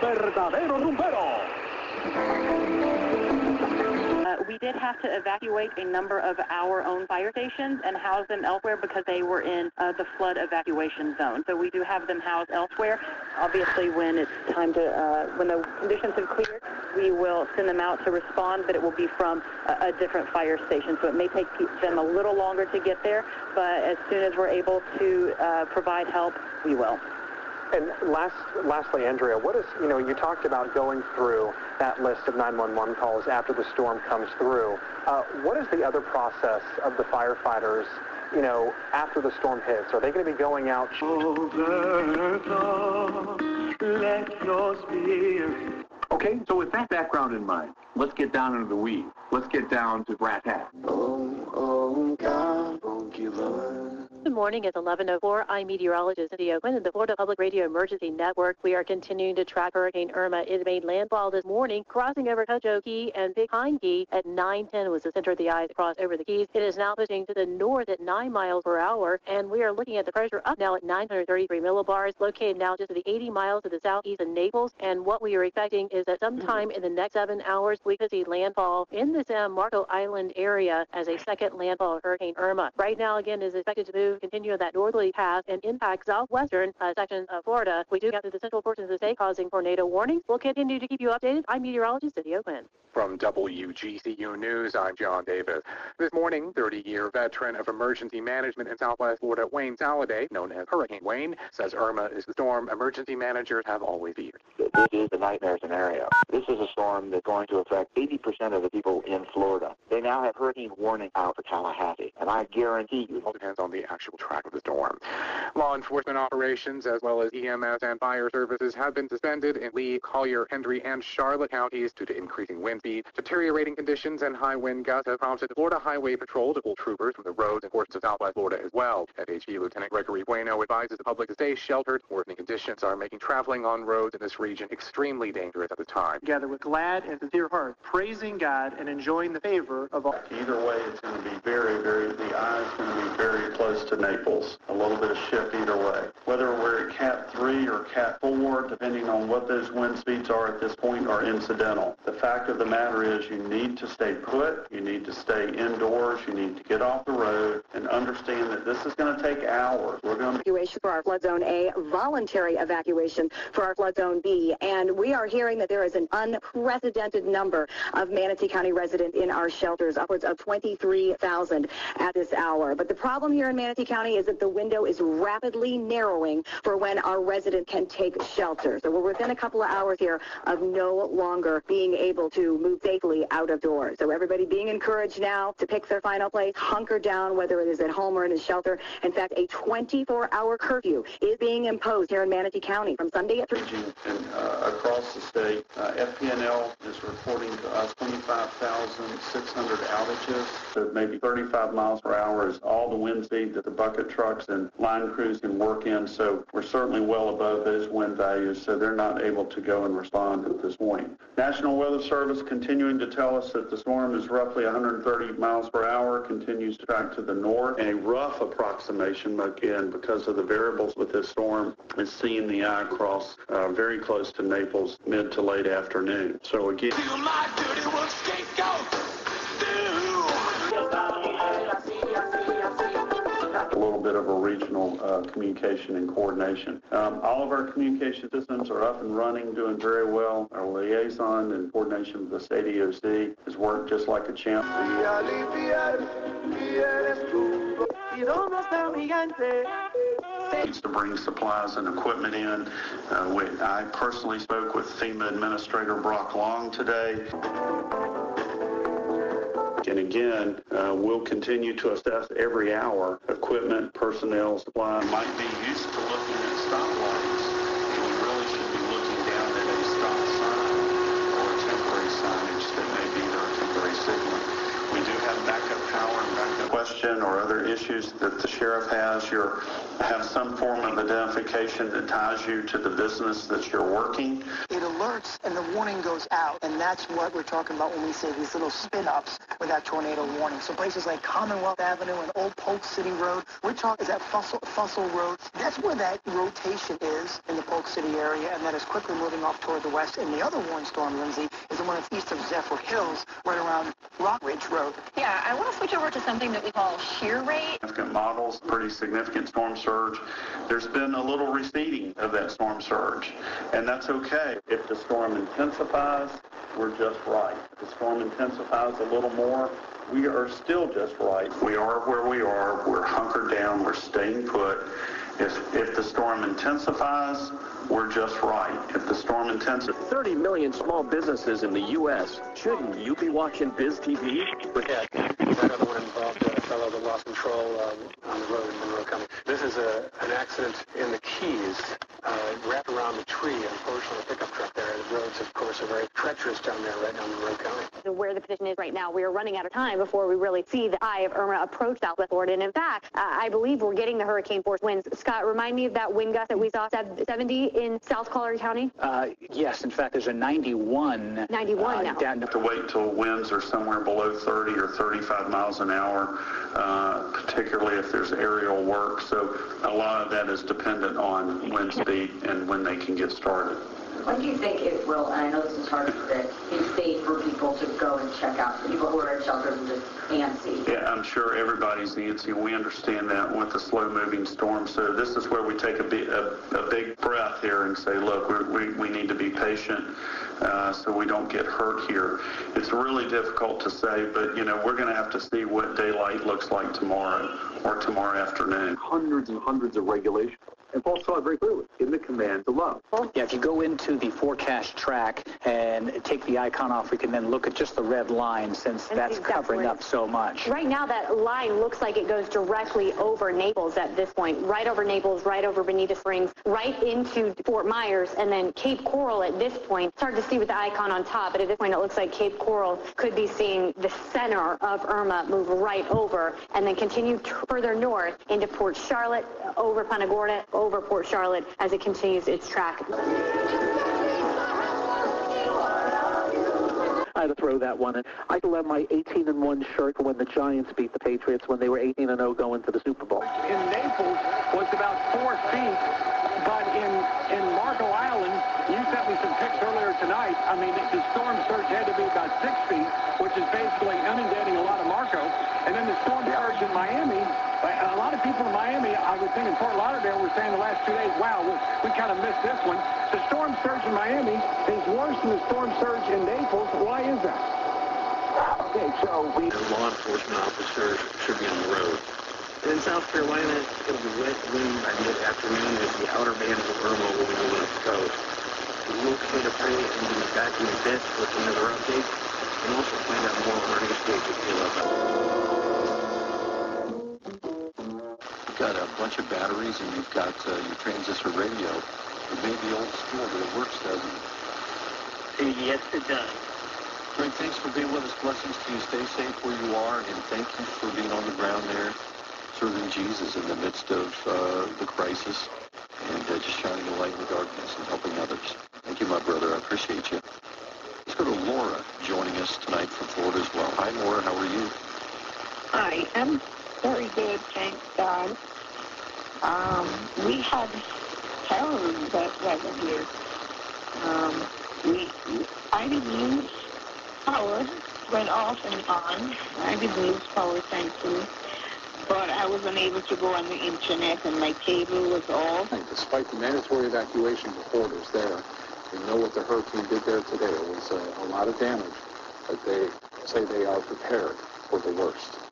S55: Verdadero rumbero.
S56: Uh, we did have to evacuate a number of our own fire stations and house them elsewhere because they were in uh, the flood evacuation zone. So we do have them housed elsewhere. Obviously, when it's time to, uh, when the conditions have cleared, we will send them out to respond, but it will be from a, a different fire station. So it may take them a little longer to get there, but as soon as we're able to uh, provide help, we will.
S44: And last, lastly, Andrea, what is, you know, you talked about going through that list of 911 calls after the storm comes through. Uh, what is the other process of the firefighters, you know, after the storm hits? Are they going to be going out?
S57: Okay, so with that background in mind, let's get down into the weeds. Let's get down to brass tacks.
S58: Good morning. It's 11:04. I'm meteorologist Cynthia Quinn in the Florida Public Radio Emergency Network. We are continuing to track Hurricane Irma. It made landfall this morning, crossing over Key and Big Pine Key at 9:10 was the center of the eye cross over the keys. It is now pushing to the north at 9 miles per hour, and we are looking at the pressure up now at 933 millibars, located now just to the 80 miles to the southeast of Naples. And what we are expecting is that sometime in the next seven hours, we could see landfall in the San Marco Island area as a second landfall of Hurricane Irma. Right now, again, is expected to move, continue on that northerly path and impact southwestern uh, section of Florida. We do get to the central portions of the state, causing tornado warnings. We'll continue to keep you updated. I'm meteorologist Cynthia Quinn.
S51: From WGCU News, I'm John Davis. This morning, 30-year veteran of emergency management in Southwest Florida, Wayne Sallade, known as Hurricane Wayne, says Irma is the storm emergency managers have always feared.
S59: This is a nightmare scenario. This is a storm that's going to affect 80% of the people in Florida. They now have hurricane warning out for Tallahassee, and I guarantee you...
S51: It all depends on the actual track of the storm. Law enforcement operations, as well as EMS and fire services, have been suspended in Lee, Collier, Hendry, and Charlotte counties due to increasing wind speed. Deteriorating conditions and high wind gusts have prompted the Florida Highway Patrol to pull troopers from the roads and portions of southwest Florida as well. FHP Lieutenant Gregory Bueno advises the public to stay sheltered. Worsening conditions are making traveling on roads in this region extremely dangerous at the time.
S60: Together with glad and sincere heart, praising God and enjoying the favor of all.
S61: Either way, it's going to be very, very, the eye is going to be very close to Naples. A little bit of shift either way. Whether we're at Cat 3 or Cat 4, depending on what those wind speeds are at this point, are incidental. The fact of the matter is you need to stay put, you need to stay indoors, you need to get off the road and understand that this is going to take hours. We're going to
S42: evacuation for our flood zone A, voluntary evacuation for our flood zone B. And we are hearing that there is an unprecedented number of Manatee County residents in our shelters, upwards of 23,000 at this hour. But the problem here in Manatee County is that the window is rapidly narrowing for when our residents can take shelter. So we're within a couple of hours here of no longer being able to move safely out of doors. So everybody being encouraged now to pick their final place, hunker down, whether it is at home or in a shelter. In fact, a 24-hour curfew is being imposed here in Manatee County from Sunday at 3.
S61: And uh, across the state, uh, FP&L is reporting to us 25,600 outages. So maybe 35 miles per hour is all the wind speed that the bucket trucks and line crews can work in. So we're certainly well above those wind values, so they're not able to go and respond at this point. National Weather Service continuing to tell us that the storm is roughly 130 miles per hour, continues to track to the north. A rough approximation, again, because of the variables with this storm, is seeing the eye cross uh, very close to Naples mid to late afternoon. So again, uh, communication and coordination. Um, all of our communication systems are up and running, doing very well. Our liaison and coordination with the state EOC has worked just like a champ. to bring supplies and equipment in. Uh, we, I personally spoke with FEMA Administrator Brock Long today. And again, uh, we'll continue to assess every hour equipment, personnel, supply. Might be used to looking at stoplights, and you really should be looking down at a stop sign or temporary signage that may be. We do have backup power and backup question or other issues that the sheriff has. You have some form of identification that ties you to the business that you're working.
S48: It alerts and the warning goes out, and that's what we're talking about when we say these little spin-ups with that tornado warning. So places like Commonwealth Avenue and Old Polk City Road, we're talking is that Fussell, Fussell Road. That's where that rotation is in the Polk City area, and that is quickly moving off toward the west. And the other warning storm, Lindsay, is the one that's east of Zephyrhills, right around Rock Ridge Road.
S24: Yeah, I want to switch over to something that we call shear rate.
S61: Significant models, pretty significant storm surge. There's been a little receding of that storm surge, and that's okay. If the storm intensifies, we're just right. If the storm intensifies a little more, we are still just right. We are where we are. We're hunkered down. We're staying put. If, if the storm intensifies, we're just right. If the storm intensifies...
S62: 30 million small businesses in the U.S. Shouldn't you be watching Biz TV?
S44: Yeah, that other one involved a fellow that lost control um, on the road in Monroe County. This is a, an accident in the Keys, uh, wrapped around the tree, unfortunately, a pickup truck there. The roads, of course, are very treacherous down there, right down Monroe County.
S24: Where the position is right now, we are running out of time before we really see the eye of Irma approach Southwest Florida. And in fact, uh, I believe we're getting the hurricane force winds. Scott, remind me of that wind gust that we saw 70 in South Collier County?
S63: Uh, yes, in fact, there's a 91.
S24: 91
S63: uh,
S24: now.
S63: Down
S61: to wait until winds are somewhere below 30 or 35 miles an hour, uh, particularly if there's aerial work. So a lot of that is dependent on wind speed and when they can get started.
S64: When do you think it will, and I know this is hard to predict, be safe for people to go and check out, people who are in shelters and just antsy?
S61: Yeah, I'm sure everybody's antsy. We understand that with the slow-moving storm. So this is where we take a, big, a, a big breath here and say, look, we're, we, we need to be patient uh, so we don't get hurt here. It's really difficult to say, but, you know, we're going to have to see what daylight looks like tomorrow or tomorrow afternoon.
S65: Hundreds and hundreds of regulations. And Paul saw it very clearly in the command to love.
S63: Yeah, if you go into the forecast track and take the icon off, we can then look at just the red line since that's covering
S24: where-
S63: up so much.
S24: Right now, that line looks like it goes directly over Naples at this point, right over Naples, right over Bonita Springs, right into Fort Myers, and then Cape Coral at this point. It's hard to see with the icon on top, but at this point, it looks like Cape Coral could be seeing the center of Irma move right over and then continue further north into Port Charlotte, over Punta Gorda, over Port Charlotte as it continues its track.
S66: I had to throw that one in. I still have my 18 and 1 shirt when the Giants beat the Patriots when they were 18 and 0 going to the Super Bowl.
S67: in Naples was about four feet, but in, in Marco Island, you sent me some pics earlier tonight. I mean, the storm surge had to be about six feet, which is basically inundating a lot of Marco. And then the storm surge in Miami, a lot of people in Miami, I would think in Fort Lauderdale, we were saying the last two days, wow, we, we kind of missed this one. The storm surge in Miami is worse than the storm surge in Naples. Why is that?
S66: Okay, so we...
S68: The law enforcement officers should be on the road.
S69: And
S70: South Carolina, it'll be wet wind by mid-afternoon as the outer band of Irma will be moving up the coast. We will continue to pray and be back in a bit with another update and also find out more on our news page at
S71: You've got a bunch of batteries and you've got uh, your transistor radio. It may be old school, but it works, doesn't it?
S70: Yes, it does.
S71: Greg, thanks for being with us. Blessings to you. Stay safe where you are, and thank you for being on the ground there, serving Jesus in the midst of uh, the crisis, and uh, just shining a light in the darkness and helping others. Thank you, my brother. I appreciate you. Let's go to Laura joining us tonight from Florida as well. Hi, Laura. How are you?
S72: I am very good, thank God. Um, we had terrible wet weather here. Um, we, Ivy News power went off and on. Ivy News power, thankfully. But I was unable to go on the internet and my cable was off.
S73: Despite the mandatory evacuation orders there, we know what the hurricane did there today. It was a, a lot of damage, but they say they are prepared for the worst.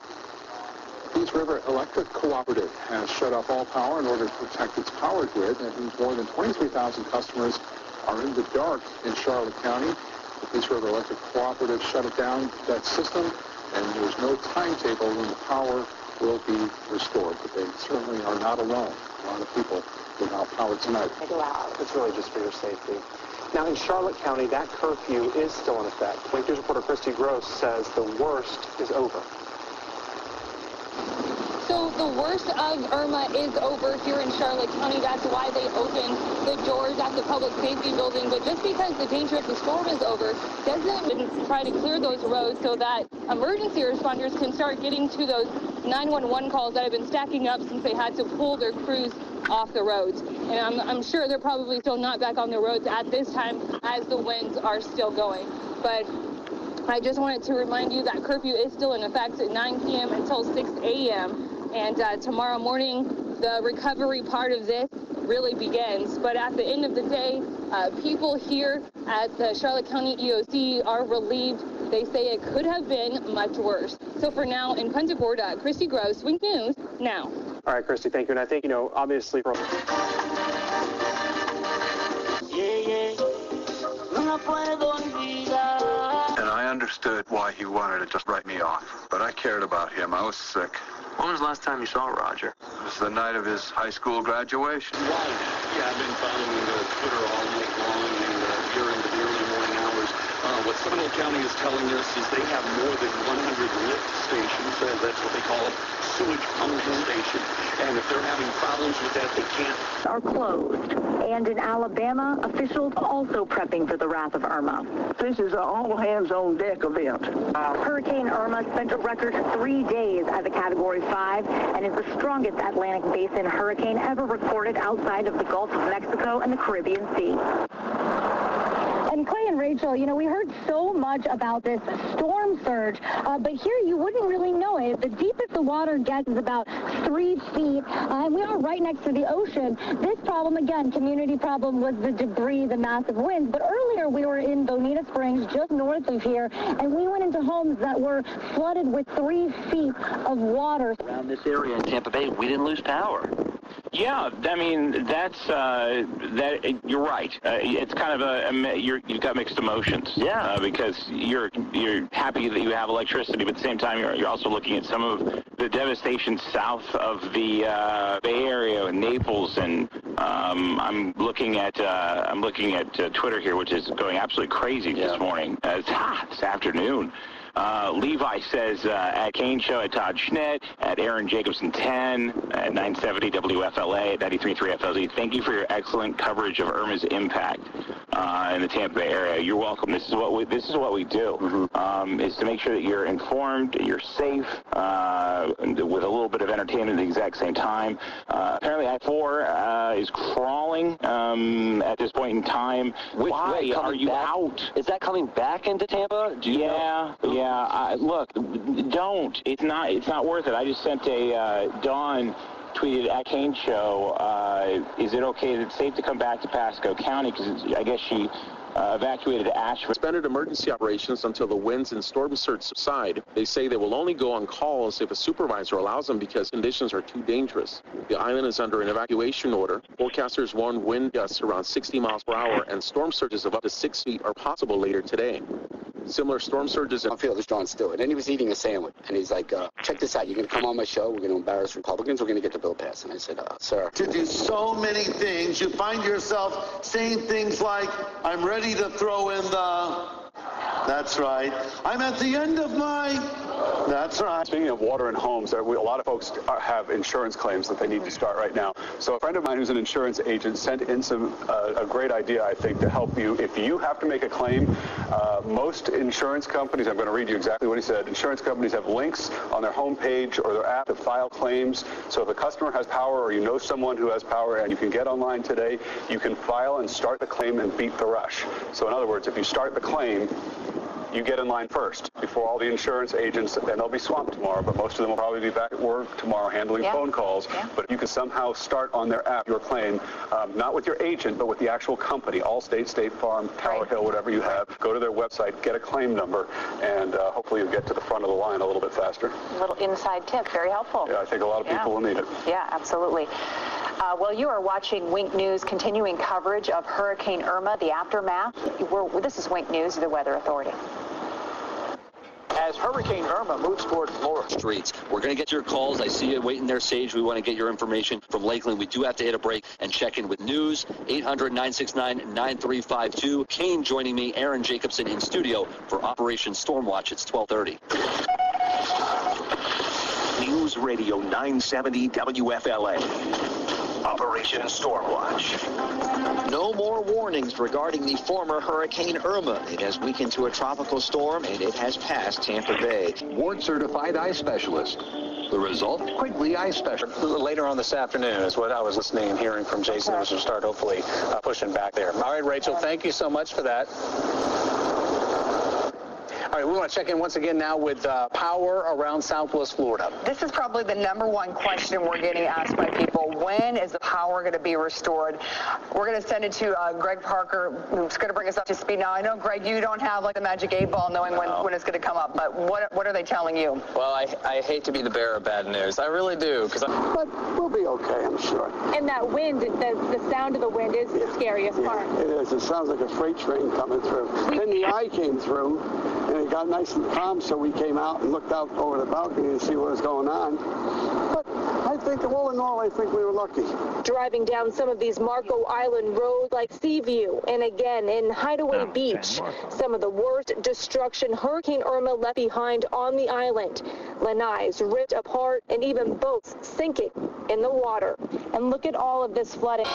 S73: Peace River Electric Cooperative has shut off all power in order to protect its power grid. That means more than 23,000 customers are in the dark in Charlotte County. The Peace River Electric Cooperative shut it down, that system, and there's no timetable when the power will be restored. But they certainly are not alone. A lot of people without power tonight.
S44: It's really just for your safety. Now, in Charlotte County, that curfew is still in effect. Lake News reporter Christy Gross says the worst is over.
S71: So the worst of Irma is over here in Charlotte County. That's why they opened the doors at the public safety building. But just because the danger of the storm is over doesn't mean try to clear those roads so that emergency responders can start getting to those 911 calls that have been stacking up since they had to pull their crews off the roads. And I'm, I'm sure they're probably still not back on the roads at this time as the winds are still going. But I just wanted to remind you that curfew is still in effect at 9 p.m. until 6 a.m. And uh, tomorrow morning, the recovery part of this really begins. But at the end of the day, uh, people here at the Charlotte County EOC are relieved. They say it could have been much worse. So for now, in Punta Gorda, Christy Gross, Wink News, now.
S44: All right, Christy, thank you. And I think, you know, obviously from...
S74: And I understood why he wanted to just write me off. But I cared about him. I was sick.
S70: When was the last time you saw Roger?
S74: It was the night of his high school graduation.
S75: Yeah, I've been following Twitter all night long and uh, here in the early morning hours. Uh, what Seminole County is telling us is they have more than 100 lift stations. Uh, that's what they call it, sewage pumping station. And if they're having problems with that, they can't.
S76: Are closed. And in Alabama, officials also prepping for the wrath of Irma.
S77: This is an all-hands-on-deck event.
S76: Hurricane Irma spent a record three days as a Category 5 and is the strongest Atlantic Basin hurricane ever recorded outside of the Gulf of Mexico and the Caribbean Sea.
S42: And Clay and Rachel, you know, we heard so much about this storm surge, uh, but here you wouldn't really know it. The deepest the water gets is about three feet, uh, and we are right next to the ocean. This problem, again, community problem, was the debris, the massive winds. But earlier we were in Bonita Springs, just north of here, and we went into homes that were flooded with three feet of water.
S78: Around this area in Tampa Bay, we didn't lose power.
S58: Yeah, I mean that's uh, that. You're right. Uh, it's kind of a, a you're, you've got mixed emotions.
S78: Yeah.
S58: Uh, because you're you're happy that you have electricity, but at the same time you're you're also looking at some of the devastation south of the uh, Bay Area, Naples, and um, I'm looking at uh, I'm looking at uh, Twitter here, which is going absolutely crazy this morning. Uh, it's hot this afternoon. Uh, Levi says uh, at Kane Show at Todd Schnitt, at Aaron Jacobson 10, at 970 WFLA, at 93.3 FLZ. Thank you for your excellent coverage of Irma's impact uh, in the Tampa Bay area. You're welcome. This is what we this is what we do um, is to make sure that you're informed, you're safe, uh, with a little bit of entertainment at the exact same time. Uh, apparently, I-4 uh, is crawling um, at this point in time.
S78: Which
S58: Why
S78: way?
S58: are you
S78: back?
S58: out?
S78: Is that coming back into Tampa? Do you
S58: yeah,
S78: know?
S58: yeah. I, look, don't. It's not. It's not worth it. I just sent a uh, Dawn tweeted at Kane Show. Uh, is it okay? Is it safe to come back to Pasco County? Because I guess she uh, evacuated Ashford.
S31: Suspended emergency operations until the winds and storm surge subside. They say they will only go on calls if a supervisor allows them because conditions are too dangerous. The island is under an evacuation order. Forecasters warn wind gusts around 60 miles per hour and storm surges of up to six feet are possible later today. Similar storm surges in...
S79: I feel this Jon Stewart, and he was eating a sandwich, and he's like, uh, check this out, you're going to come on my show, we're going to embarrass Republicans, we're going to get the bill passed. And I said, uh, sir.
S48: To do so many things, you find yourself saying things like, I'm ready to throw in the... That's right. I'm at the end of my... That's right.
S45: Speaking of water and homes, there, we, a lot of folks are, have insurance claims that they need to start right now. So a friend of mine who's an insurance agent sent in some uh, a great idea, I think, to help you. If you have to make a claim, uh, most insurance companies, I'm going to read you exactly what he said, insurance companies have links on their homepage or their app to file claims. So if a customer has power or you know someone who has power and you can get online today, you can file and start the claim and beat the rush. So in other words, if you start the claim, you get in line first before all the insurance agents, and they'll be swamped tomorrow, but most of them will probably be back at work tomorrow handling
S24: Yeah.
S45: phone calls.
S24: Yeah.
S45: But you can somehow start on their app your claim, um, not with your agent, but with the actual company, Allstate, State Farm, Tower Hill, whatever you have. Go to their website, get a claim number, and uh, hopefully you'll get to the front of the line a little bit faster.
S24: A little inside tip, very helpful.
S45: Yeah, I think a lot of
S24: Yeah.
S45: people will need it.
S24: Yeah, absolutely. Uh, well, you are watching Wink News, continuing coverage of Hurricane Irma, the aftermath. We're, this is Wink News, the Weather Authority.
S80: As Hurricane Irma moves toward Florida.
S81: streets. We're going to get your calls. I see you waiting there, Sage. We want to get your information from Lakeland. We do have to hit a break and check in with news. 800-969-9352. Kane joining me, Aaron Jacobson in studio for Operation Stormwatch. It's 1230.
S82: News Radio 970 WFLA. Operation Stormwatch.
S83: No more warnings regarding the former Hurricane Irma. It has weakened to a tropical storm and it has passed Tampa Bay.
S84: Board certified eye specialist. The result? Quigley Eye Specialist.
S85: Later on this afternoon is what I was listening and hearing from Jason as we start hopefully uh, pushing back there. All right, Rachel, thank you so much for that. All right, we want to check in once again now with uh, power around Southwest Florida.
S42: This is probably the number one question we're getting asked by people. When is the power going to be restored? We're going to send it to uh, Greg Parker, who's going to bring us up to speed. Now, I know, Greg, you don't have like the magic eight ball knowing when, when it's going to come up, but what, what are they telling you?
S86: Well, I, I hate to be the bearer of bad news. I really do. Cause I...
S87: But we'll be okay, I'm sure.
S88: And that wind, the, the sound of the wind is the scariest part.
S87: It is. It sounds like a freight train coming through. Then the eye came through, and it got nice and calm, so we came out and looked out over the balcony to see what was going on. But I think, all in all, I think we were lucky.
S88: Driving down some of these Marco Island roads like Seaview and again in Hideaway Beach, some of the worst destruction Hurricane Irma left behind on the island. Lanais ripped apart and even boats sinking in the water. And look at all of this flooding.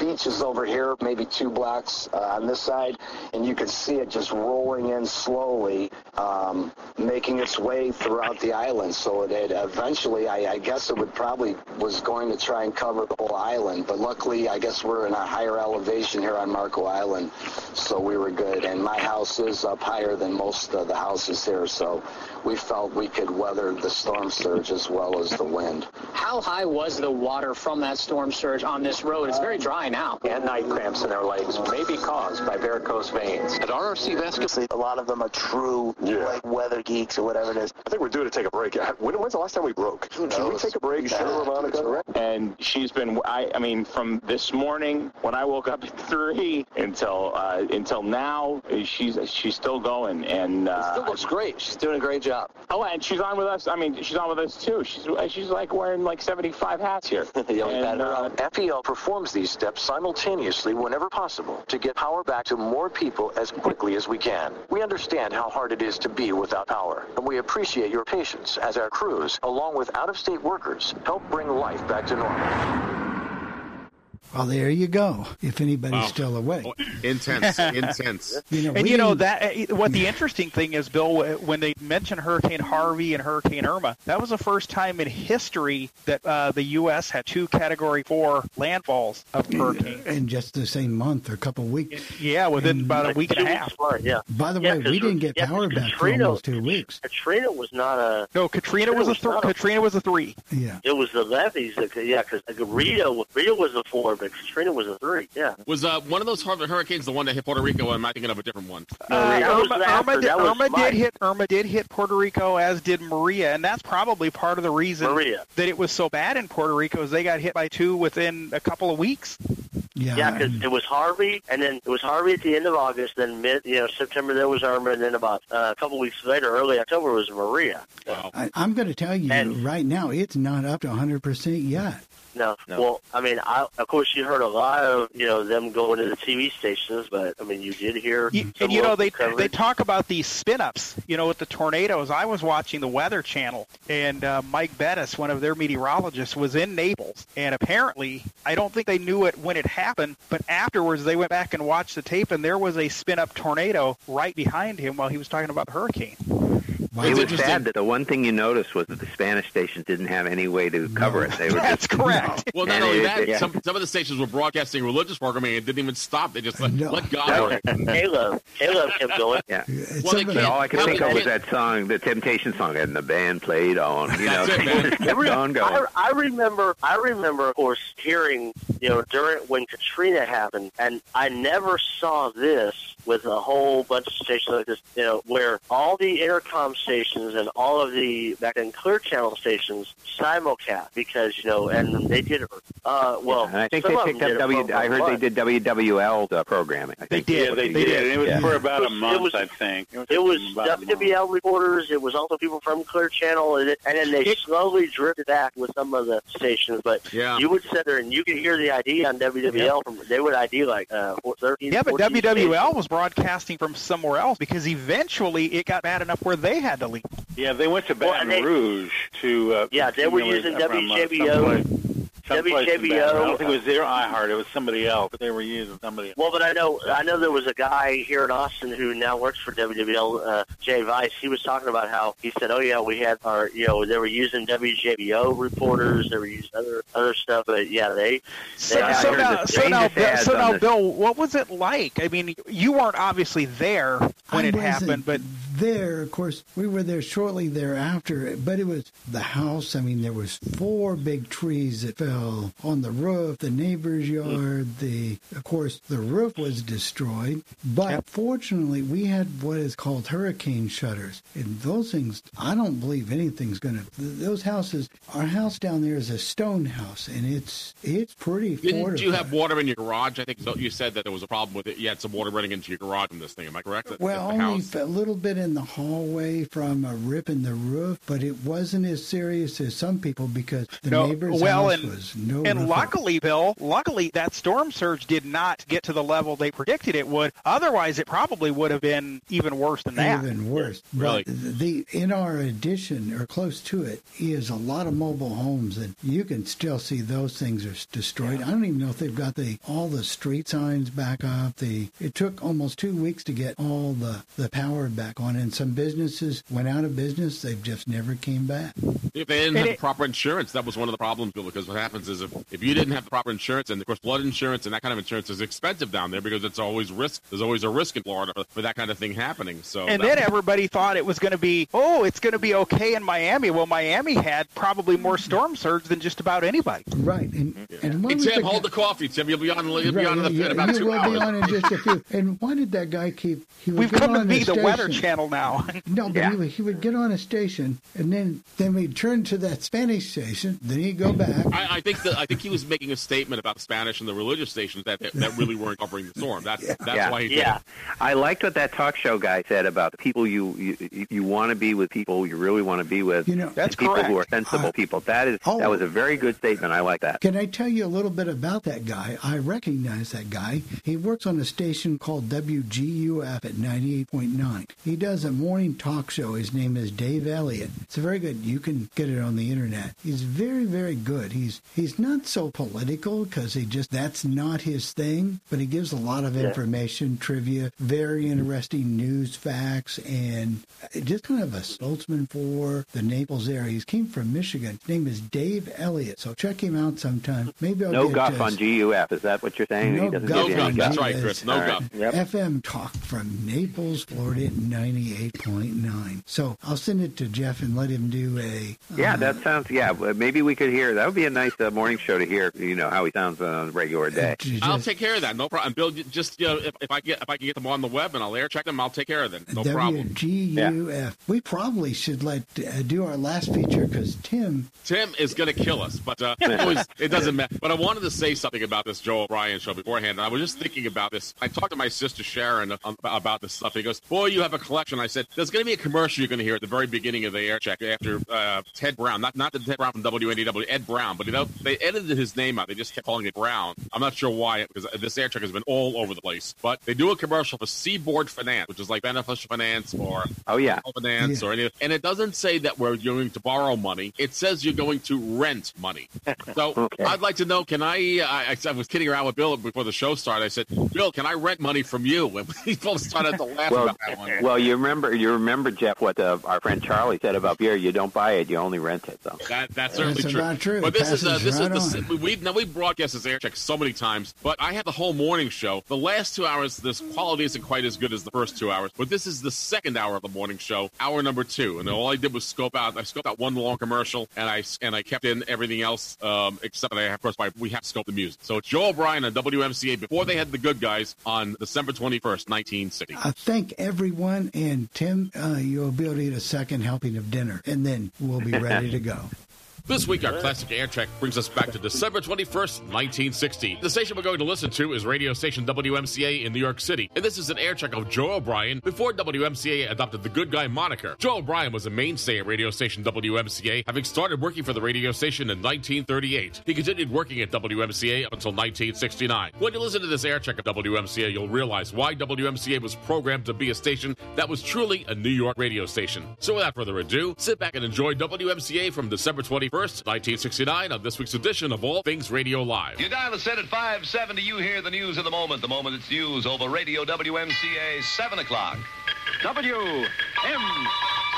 S89: Beach is over here, maybe two blocks uh, on this side, and you can see it just rolling in slowly, um, making its way throughout the island. So it, it eventually, I, I guess it would probably was going to try and cover the whole island. But luckily, I guess we're in a higher elevation here on Marco Island, so we were good. And my house is up higher than most of the houses here, so we felt we could weather the storm surge as well as the wind.
S90: How high was the water from that storm surge on this road? It's very dry now.
S45: And night cramps in their legs may be caused by varicose veins. At RRC Vascular,
S91: A lot of them are true like weather geeks or whatever it is.
S45: I think we're due to take a break. When, when's the last time we broke? Can we take a break? Sure, Monica?
S58: And she's been, I, I mean, from this morning when I woke up at three until uh, until now, she's she's still going, and uh,
S86: Still looks great. She's doing a great job.
S58: Oh, and she's on with us. I mean, she's on with us too. She's she's like wearing like 75 hats here. And, uh,
S84: FEL performs these steps simultaneously whenever possible to get power back to more people as quickly as we can. We understand how hard it is to be without power, and we appreciate your patience as our crews, along with out-of-state workers, help bring life back to normal.
S1: Well, there you go. If anybody's
S2: Wow.
S1: still awake.
S2: Oh, intense, intense.
S1: You know,
S13: and
S1: we
S13: you know that uh, what the interesting thing is, Bill, when they mentioned Hurricane Harvey and Hurricane Irma, that was the first time in history that uh, the U.S. had two Category Four landfalls of hurricane.
S1: in just the same month or a couple of weeks.
S13: Yeah, within about a week and a half.
S9: yeah.
S1: By the
S9: Yeah,
S1: way,
S9: 'cause
S1: we didn't get
S9: yeah,
S1: power
S9: 'cause
S1: back for
S9: Katrina-
S1: almost two weeks.
S9: Katrina was not a.
S13: No, Katrina was a th-
S9: not a-
S13: Katrina was a three.
S1: Yeah.
S9: It was the levees. That, yeah, because Rita, Rita was a four, but Katrina was a three. Yeah.
S2: Was uh, one of those hur- hurricanes the one that hit Puerto Rico? Or am I thinking of a different one?
S13: Uh,
S9: that was
S13: Irma,
S9: after-
S13: Irma, did, Irma did hit Irma did hit Puerto Rico, as did Maria, and that's probably part of the reason
S9: Maria.
S13: that it was so bad in Puerto Rico. Is they got hit by two within a couple of weeks.
S1: Yeah,
S9: Yeah, because it was Harvey, and then it was Harvey at the end of August. Then mid, you know, September there was Irma, and then about uh, a couple weeks later, early October was Maria.
S1: I, I'm going to tell you right now, it's not up to 100% yet.
S9: No. Well, I mean, I, of course, you heard a lot of you know them going to the TV stations, but I mean, you did hear.
S13: You, and you know they
S9: coverage.
S13: they talk about these spin ups. You know, with the tornadoes. I was watching the Weather Channel, and uh, Mike Bettes, one of their meteorologists, was in Naples, and apparently, I don't think they knew it when it happened, but afterwards they went back and watched the tape, and there was a spin up tornado right behind him while he was talking about the hurricane.
S3: It was sad that the one thing you noticed was that the Spanish stations didn't have any way to cover it. They were
S13: That's
S3: just,
S13: correct.
S2: Well, not
S3: And
S2: only
S3: it-
S2: that,
S3: yeah.
S2: some some of the stations were broadcasting religious programming and didn't even stop. They just let, let God work.
S9: Caleb, Caleb kept going.
S3: Yeah.
S2: Well, they can't-
S3: all I could think of was that song, the Temptation song, and the band played on. You know,
S2: That's it, man.
S3: it kept on going.
S9: I, I remember, I remember, of course, hearing, you know, during when Katrina happened, and I never saw this with a whole bunch of stations like this, you know, where all the Entercom stations and all of the back then Clear Channel stations simulcast because you know, and they did, uh, well,
S3: And I think
S9: some
S3: they picked up
S9: did it
S3: I heard
S9: months.
S3: they did WWL uh, programming. I think.
S9: They did. Yeah, they They did. did.
S4: It was
S9: Yeah.
S4: for about
S9: It
S4: a month,
S9: it was-
S4: I think.
S9: It was
S4: about a month.
S9: WWL reporters. It was also people from Clear Channel, and, it, and then they slowly drifted back with some of the stations. But
S2: Yeah.
S9: you would sit there and you could hear the ID on WWL. From they would ID like uh, 13,
S13: Yeah, but
S9: 14
S13: WWL was broadcasting from somewhere else because eventually it got bad enough where they had to leave.
S4: Yeah, they went to
S9: Well,
S4: Baton
S9: and they-
S4: Rouge to. Uh,
S9: Yeah, they were
S4: you know,
S9: using
S4: from, uh,
S9: WJBO.
S4: someplace- someplace in
S9: WJBO.
S4: I don't think it was their iHeart. It was somebody else, but they were using somebody else.
S9: Well, but I know I know there was a guy here in Austin who now works for WWL, uh, Jay Vice. He was talking about how he said, "Oh yeah, we had our, you know, they were using WJBO reporters, they were using other other stuff, but yeah, they."
S13: So,
S9: they
S13: so
S9: had-
S13: now, so now, Bill, so now, Bill, what was it like? I mean, you weren't obviously there when
S1: I
S13: it happened, but
S1: there, of course, we were there shortly thereafter. But it was the house. I mean, there was four big trees that fell on the roof, the neighbor's yard. The, of course, the roof was destroyed. But fortunately, we had what is called hurricane shutters, and those things. I don't believe anything's going to. Those houses. Our house down there is a stone house, and it's it's pretty.
S2: Didn't
S1: fortified.
S2: you have water in your garage? I think so- you said that there was a problem with it. You had some water running into your garage from this thing. Am I correct? At-
S1: Well,
S2: at the
S1: only
S2: house?
S1: a little bit in the hallway from a rip in the roof, but it wasn't as serious as some people because the
S13: no,
S1: neighbor's
S13: well,
S1: house
S13: and
S1: was no.
S13: and
S1: roof.
S13: luckily, Bill, luckily that storm surge did not get to the level they predicted it would. Otherwise, it probably would have been even worse than that.
S1: Even worse.
S13: Really?
S1: But the in our addition or close to it is a lot of mobile homes, and you can still see those things are s- destroyed. I don't even know if they've got the all the street signs back up. The it took almost two weeks to get all the the power back on, and some businesses went out of business. They've just never came back.
S2: If they didn't
S1: And
S2: have
S1: it-
S2: the proper insurance, that was one of the problems, Bill. Because what happens is if, if you didn't have the proper insurance, and of course flood insurance and that kind of insurance is expensive down there because it's always risk. There's always a risk in Florida for, for that kind of thing happening. So
S13: and
S2: that-
S13: then everybody thought it was going to be, oh, it's going to be okay in Miami. Well, Miami had probably more storm surge than just about anybody.
S1: Right, and and
S2: Hey Tim,
S1: the
S2: hold the coffee, Tim. You'll be on. You'll be
S1: Right,
S2: on in, the,
S1: yeah,
S2: in about
S1: you
S2: two
S1: will
S2: hours.
S1: be on in just a few. And why did that guy keep? He
S13: We've
S1: get
S13: come to be
S1: a
S13: the Weather
S1: station-
S13: Channel now.
S1: No, but he, would, he would get on a station, and then then we'd turn to that Spanish station. Then he'd go back.
S2: I, I think that I think he was making a statement about the Spanish and the religious stations that that, that really weren't covering the storm. That's that's
S3: yeah.
S2: why he did it.
S3: I liked what that talk show guy said about the people you you, you want to be with people you really want to be with.
S1: You know, That's
S3: people who are sensible
S1: Uh,
S3: people. That is
S1: oh.
S3: that was a very good statement. I like that.
S1: Can I tell you a little bit about that guy? I recognize that guy. He works on a station called WGUF at 98.9. He does a morning talk show. His name is Dave Elliott. It's very good. You can get it on the internet. He's very, very good. He's he's not so political because he just that's not his thing, but he gives a lot of
S9: Yeah.
S1: information, trivia, very interesting news facts, and uh, just kind of a spokesman for the Naples area. He came from Michigan. His name is Dave Elliott. So check him out sometime. Maybe I'll
S3: No
S1: get
S3: guff
S1: just-
S3: on GUF. Is that what you're saying?
S1: no
S3: he doesn't
S1: guff
S3: give you
S1: on
S3: any guff.
S1: GUF.
S3: All right. Yep.
S1: FM talk from Naples, Florida, at 98.9. So I'll send it to Jeff and let him do a.
S3: Yeah, that sounds. Yeah, maybe we could hear. That would be a nice uh, morning show to hear. You know how he sounds on a regular day.
S2: I'll take care of that. No problem. Bill, just you know, if, if I get if I can get them on the web and I'll air check them, I'll take care of them. No problem.
S1: WGUF. We probably should let uh, do our last feature because Tim.
S2: Tim is going to kill us, but uh, it, was- it doesn't matter. But I wanted to say something about this Joe O'Brien show beforehand. And I was just thinking about this. I talked to my sister Sharon um, about this stuff. He goes, "Boy, you have a collection." I said, "There's going to be a commercial you're going to hear at the very beginning of the air check after uh, Ted Brown, not not the Ted Brown from WNEW, Ed Brown, but you know they edited his name out. They just kept calling it Brown. I'm not sure why because this air check has been all over the place. But they do a commercial for Seaboard Finance, which is like beneficial finance or
S3: Oh yeah,
S2: finance or any, and it doesn't say that we're going to borrow money. It says you're going to rent money. So I'd like to know, can I, I? I was kidding around with Bill before the show started. I said, Bill, can I rent money from you? And people started to laugh
S3: Well,
S2: about that one.
S3: well, you remember, you remember, Jeff, what uh, our friend Charlie said about beer. You don't buy it, you only rent it. So
S2: That, that's certainly
S1: That's
S2: true.
S1: about true.
S2: But this is uh, this
S1: right
S2: is the we now we broadcast this air check so many times, but I had the whole morning show. The last two hours, this quality isn't quite as good as the first two hours, but this is the second hour of the morning show, hour number two, and all I did was scope out. I scoped out one long commercial, and I and I kept in everything else um, except that I of course my, we have to scope the music. So it's Joe O'Brien on WMCA before they had the good guys on December twenty first, nineteen sixty.
S1: I thank everyone, and Tim, uh, you'll be able to eat a second helping of dinner, and then we'll be ready to go.
S2: This week, our classic air check brings us back to December 21st, 1960. The station we're going to listen to is radio station WMCA in New York City, and this is an air check of Joe O'Brien before WMCA adopted the good guy moniker. Joe O'Brien was a mainstay at radio station WMCA, having started working for the radio station in 1938. He continued working at WMCA until 1969. When you listen to this air check of WMCA, you'll realize why WMCA was programmed to be a station that was truly a New York radio station. So without further ado, sit back and enjoy WMCA from December 21st, 1969 on this week's edition of All Things Radio Live.
S92: You dial the set at 570, you hear the news of the moment. The moment it's news over Radio WMCA, 7 o'clock.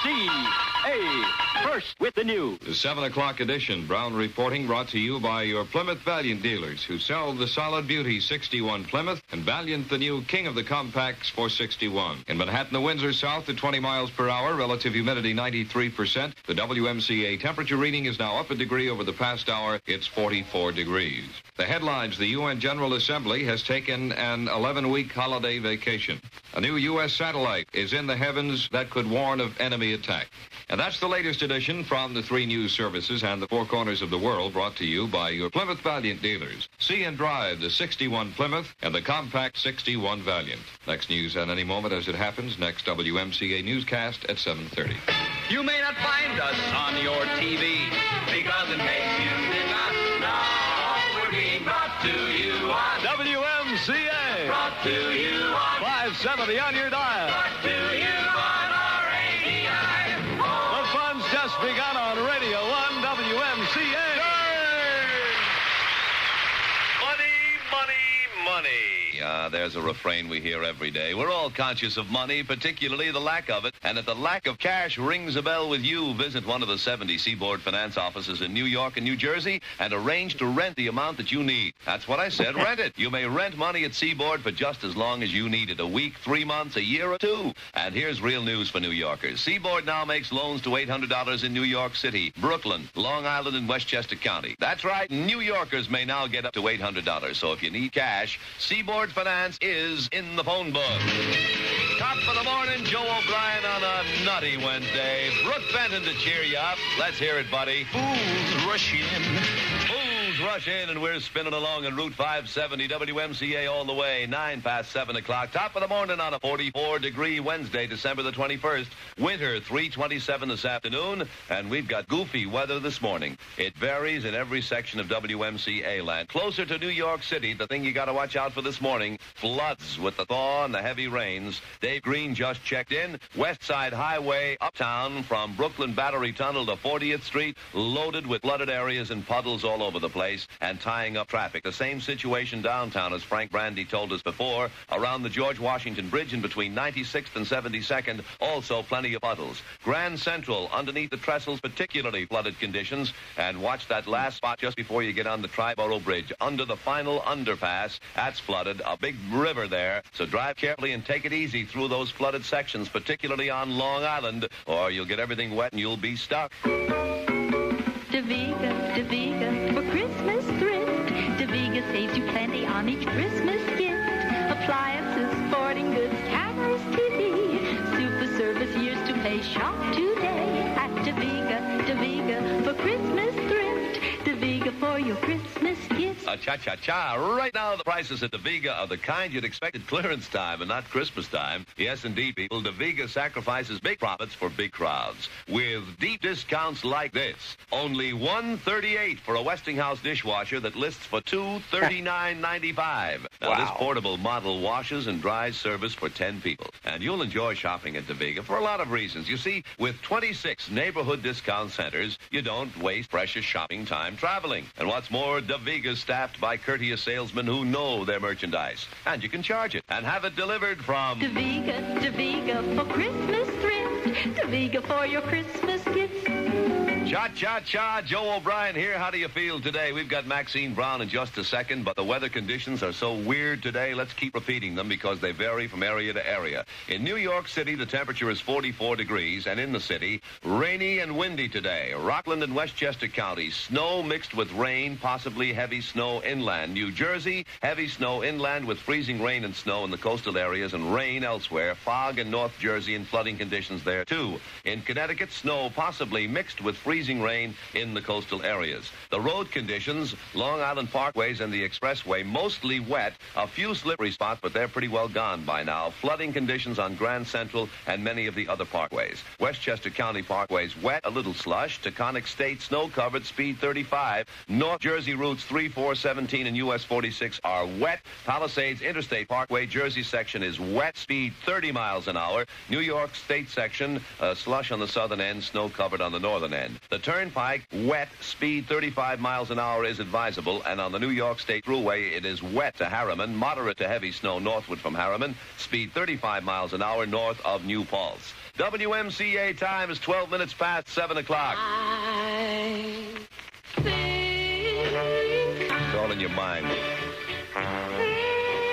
S93: WMCA. First with the news.
S92: The 7 o'clock edition, Brown reporting brought to you by your Plymouth Valiant dealers who sell the Solid Beauty 61 Plymouth and Valiant the new King of the Compacts for 61. In Manhattan, the winds are south to 20 miles per hour, relative humidity 93%. The WMCA temperature reading is now up a degree over the past hour. It's 44 degrees. The headlines The UN General Assembly has taken an 11 week holiday vacation. A new U.S. satellite is in the heavens that could warn of enemy attack. And that's the latest edition from the three news services and the four corners of the world brought to you by your Plymouth Valiant dealers. See and drive the 61 Plymouth and the compact 61 Valiant. Next news at any moment as it happens. Next WMCA newscast at 7.30.
S93: You may not find us on your TV because in case you WMCA. Brought to you on 570 on your dial. Brought to you on RADI. The fun's just begun on Radio 1 WMCA.
S92: Money, money, money. Uh, there's a refrain we hear every day. We're all conscious of money, particularly the lack of it. And if the lack of cash rings a bell with you, visit one of the 70 Seaboard Finance offices in New York and New Jersey and arrange to rent the amount that you need. That's what I said, rent it. You may rent money at Seaboard for just as long as you need it. A week, three months, a year, or two. And here's real news for New Yorkers. Seaboard now makes loans to $800 in New York City, Brooklyn, Long Island, and Westchester County. That's right. New Yorkers may now get up to $800. So if you need cash, Seaboard Finance is in the phone book. Top of the morning, Joe O'Brien on a nutty Wednesday. Brook Benton to cheer you up. Let's hear it, buddy.
S93: Fools rush in.
S92: Rush in, and we're spinning along on Route 570 WMCA all the way. Nine past seven o'clock. Top of the morning on a 44 degree Wednesday, December the 21st. Winter 327 this afternoon, and we've got goofy weather this morning. It varies in every section of WMCA land. Closer to New York City, the thing you got to watch out for this morning: floods with the thaw and the heavy rains. Dave Green just checked in. West Side Highway uptown from Brooklyn Battery Tunnel to 40th Street, loaded with flooded areas and puddles all over the place and tying up traffic. The same situation downtown as Frank Brandy told us before, around the George Washington Bridge and between 96th and 72nd, also plenty of puddles. Grand Central, underneath the trestles, particularly flooded conditions. And watch that last spot just before you get on the Triborough Bridge, under the final underpass. That's flooded, a big river there. So drive carefully and take it easy through those flooded sections, particularly on Long Island, or you'll get everything wet and you'll be stuck.
S88: Davega, Davega, for Christmas thrift. Davega saves you plenty on each Christmas gift. Appliances, sporting goods, cameras, TV. Super service years to pay. Shop today at Davega, Davega, for Christmas thrift. Davega for your Christmas gifts.
S92: A cha-cha-cha. Right now, the prices at Davega are the kind you'd expect at clearance time and not Christmas time. Yes, indeed, people. Davega sacrifices big profits for big crowds. With deep discounts like this. Only 138 for a Westinghouse dishwasher that lists for $239.95. Now,
S94: Wow.
S92: this portable model washes and dries service for 10 people. And you'll enjoy shopping at Davega for a lot of reasons. You see, with 26 neighborhood discount centers, you don't waste precious shopping time traveling. And what's more, Davega's staffed by courteous salesmen who know their merchandise. And you can charge it and have it delivered from...
S88: Davega, Davega, for Christmas thrift. Davega for your Christmas gifts.
S92: Cha cha cha, Joe O'Brien here. How do you feel today? We've got Maxine Brown in just a second, but the weather conditions are so weird today. Let's keep repeating them because they vary from area to area. In New York City, the temperature is 44 degrees, and in the city, rainy and windy today. Rockland and Westchester counties, snow mixed with rain, possibly heavy snow inland. New Jersey, heavy snow inland with freezing rain and snow in the coastal areas and rain elsewhere. Fog in North Jersey and flooding conditions there too. In Connecticut, snow possibly mixed with freezing rain in the coastal areas. The road conditions, Long Island Parkways and the Expressway, mostly wet. A few slippery spots, but they're pretty well gone by now. Flooding conditions on Grand Central and many of the other parkways. Westchester County Parkways wet, a little slush. Taconic State snow covered, speed 35. North Jersey routes 3, 4, 17, and US 46 are wet. Palisades Interstate Parkway, Jersey section is wet, speed 30 miles an hour. New York State section, uh, slush on the southern end, snow covered on the northern end. The Turnpike, wet, speed 35 miles an hour is advisable, and on the New York State Thruway, it is wet to Harriman, moderate to heavy snow northward from Harriman, speed 35 miles an hour north of New Paltz. WMCA time is 12 minutes past 7 o'clock. It's all in your mind.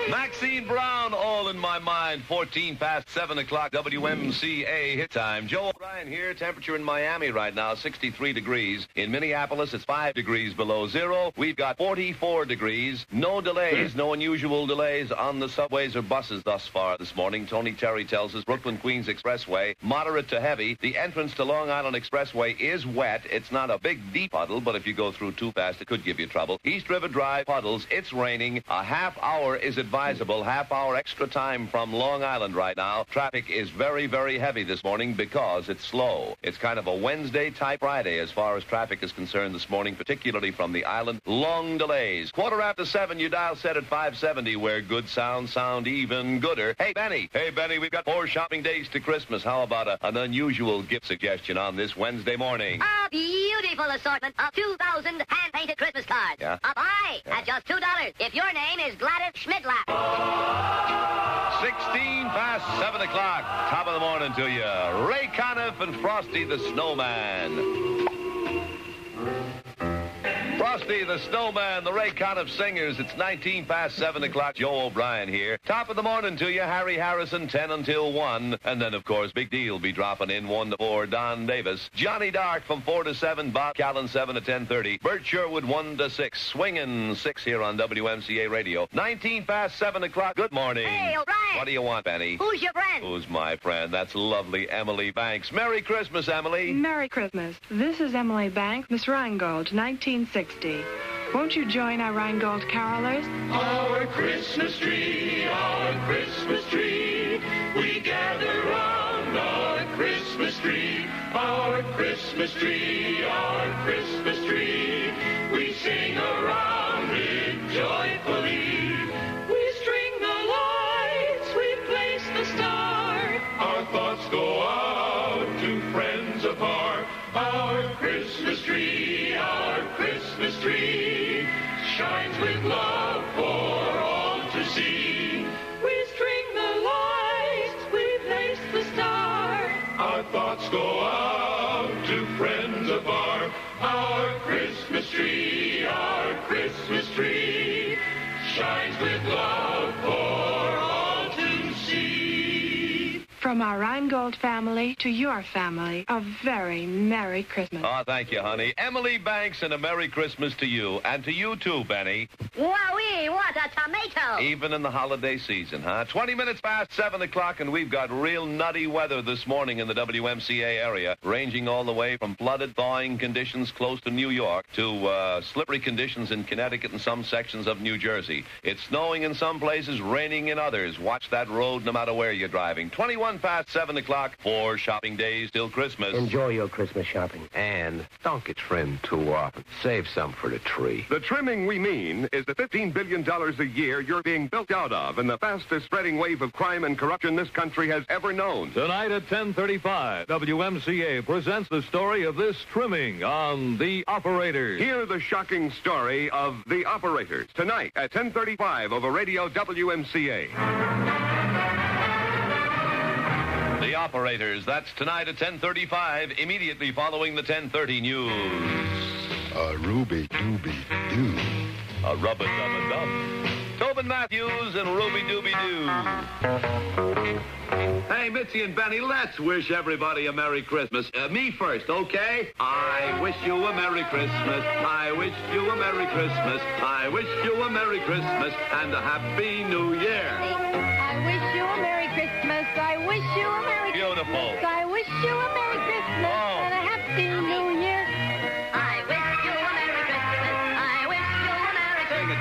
S92: Maxine Brown, all in my mind. 14 past 7 o'clock, WMCA hit time. Joe O'Brien here. Temperature in Miami right now, 63 degrees. In Minneapolis, it's 5 degrees below zero. We've got 44 degrees. No delays, no unusual delays on the subways or buses thus far this morning. Tony Terry tells us Brooklyn Queens Expressway, moderate to heavy. The entrance to Long Island Expressway is wet. It's not a big deep puddle, but if you go through too fast, it could give you trouble. East River Drive puddles. It's raining. A half hour is advisable. Half hour extra time from Long Island right now. Traffic is very, very heavy this morning because it's slow. It's kind of a Wednesday type Friday as far as traffic is concerned this morning, particularly from the island. Long delays. Quarter after seven, you dial set at 570 where good sounds sound even gooder. Hey, Benny. Hey, Benny, we've got four shopping days to Christmas. How about a, an unusual gift suggestion on this Wednesday morning?
S95: A beautiful assortment of 2,000 hand-painted Christmas cards.
S92: Yeah?
S95: A buy at just $2 if your name is Gladys Schmidlap.
S92: 16 past 7 o'clock. Top of the morning to you. Ray Conniff and Frosty the Snowman. Frosty the Snowman, the Ray Conniff Singers. It's 19 past 7 o'clock. Joe O'Brien here. Top of the morning to you. Harry Harrison, 10 until 1. And then, of course, Big D will be dropping in 1 to 4. Don Davis. Johnny Dark from 4 to 7. Bob Callan, 7 to 10.30. Bert Sherwood, 1 to 6. Swinging 6 here on WMCA Radio. 19 past 7 o'clock. Good morning.
S95: Hey, O'Brien.
S92: What do you want, Benny?
S95: Who's your friend?
S92: Who's my friend? That's lovely Emily Banks. Merry Christmas, Emily.
S96: Merry Christmas. This is Emily Banks, Miss Rheingold, 1960. Won't you join our Rheingold carolers?
S97: Our Christmas tree, our Christmas tree. We gather round our Christmas tree, our Christmas tree, our Christmas tree. We sing around it joyfully. Christmas tree, our Christmas tree shines with love
S96: From our Rheingold family to your family, a very Merry Christmas.
S92: Oh, thank you, honey. Emily Banks, and a Merry Christmas to you. And to you, too, Benny.
S95: Wowee, what a tomato!
S92: Even in the holiday season, huh? 20 minutes past 7 o'clock, and we've got real nutty weather this morning in the WMCA area, ranging all the way from flooded, thawing conditions close to New York to uh, slippery conditions in Connecticut and some sections of New Jersey. It's snowing in some places, raining in others. Watch that road no matter where you're driving. 21 past 7 o'clock, four shopping days till Christmas.
S98: Enjoy your Christmas shopping. And don't get trimmed too often. Save some for the tree.
S99: The trimming we mean is the $15 billion a year you're being built out of in the fastest spreading wave of crime and corruption this country has ever known.
S100: Tonight at 1035, WMCA presents the story of this trimming on The Operators.
S99: Hear the shocking story of The Operators tonight at 1035 over Radio WMCA.
S92: The Operators. That's tonight at 10:35. Immediately following the 10:30 news.
S101: A Ruby Dooby Doo.
S92: A rubber dubba dub. Tobin Matthews and Ruby Dooby Doo. Hey, Mitzi and Benny, let's wish everybody a Merry Christmas. Uh, me first, okay? I wish you a Merry Christmas. I wish you a Merry Christmas. I wish you a Merry Christmas and a Happy New Year.
S102: I wish you a Merry Christmas. I wish you a Merry
S92: Beautiful.
S102: Christmas. I wish you a Merry Christmas
S92: Oh.
S102: and a Happy New Year.
S95: I wish you a Merry Christmas. I wish you a Merry
S92: Sing it,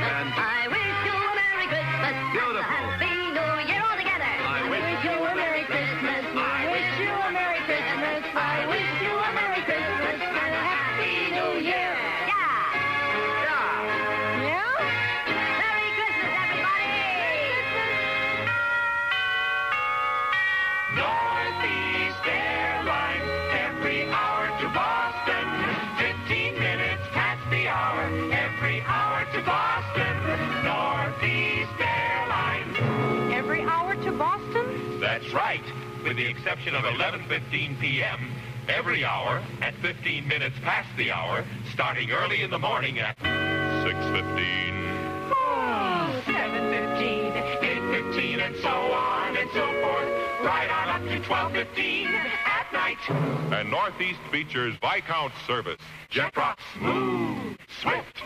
S97: That's right. With the exception of 11:15 p.m., every hour at 15 minutes past the hour, starting early in the morning at 6:15.
S96: Oh, 715.
S97: 8:15 and so on and so forth, right on up to 12:15 at night. And Northeast features Viscount service. Jet rock smooth, swift.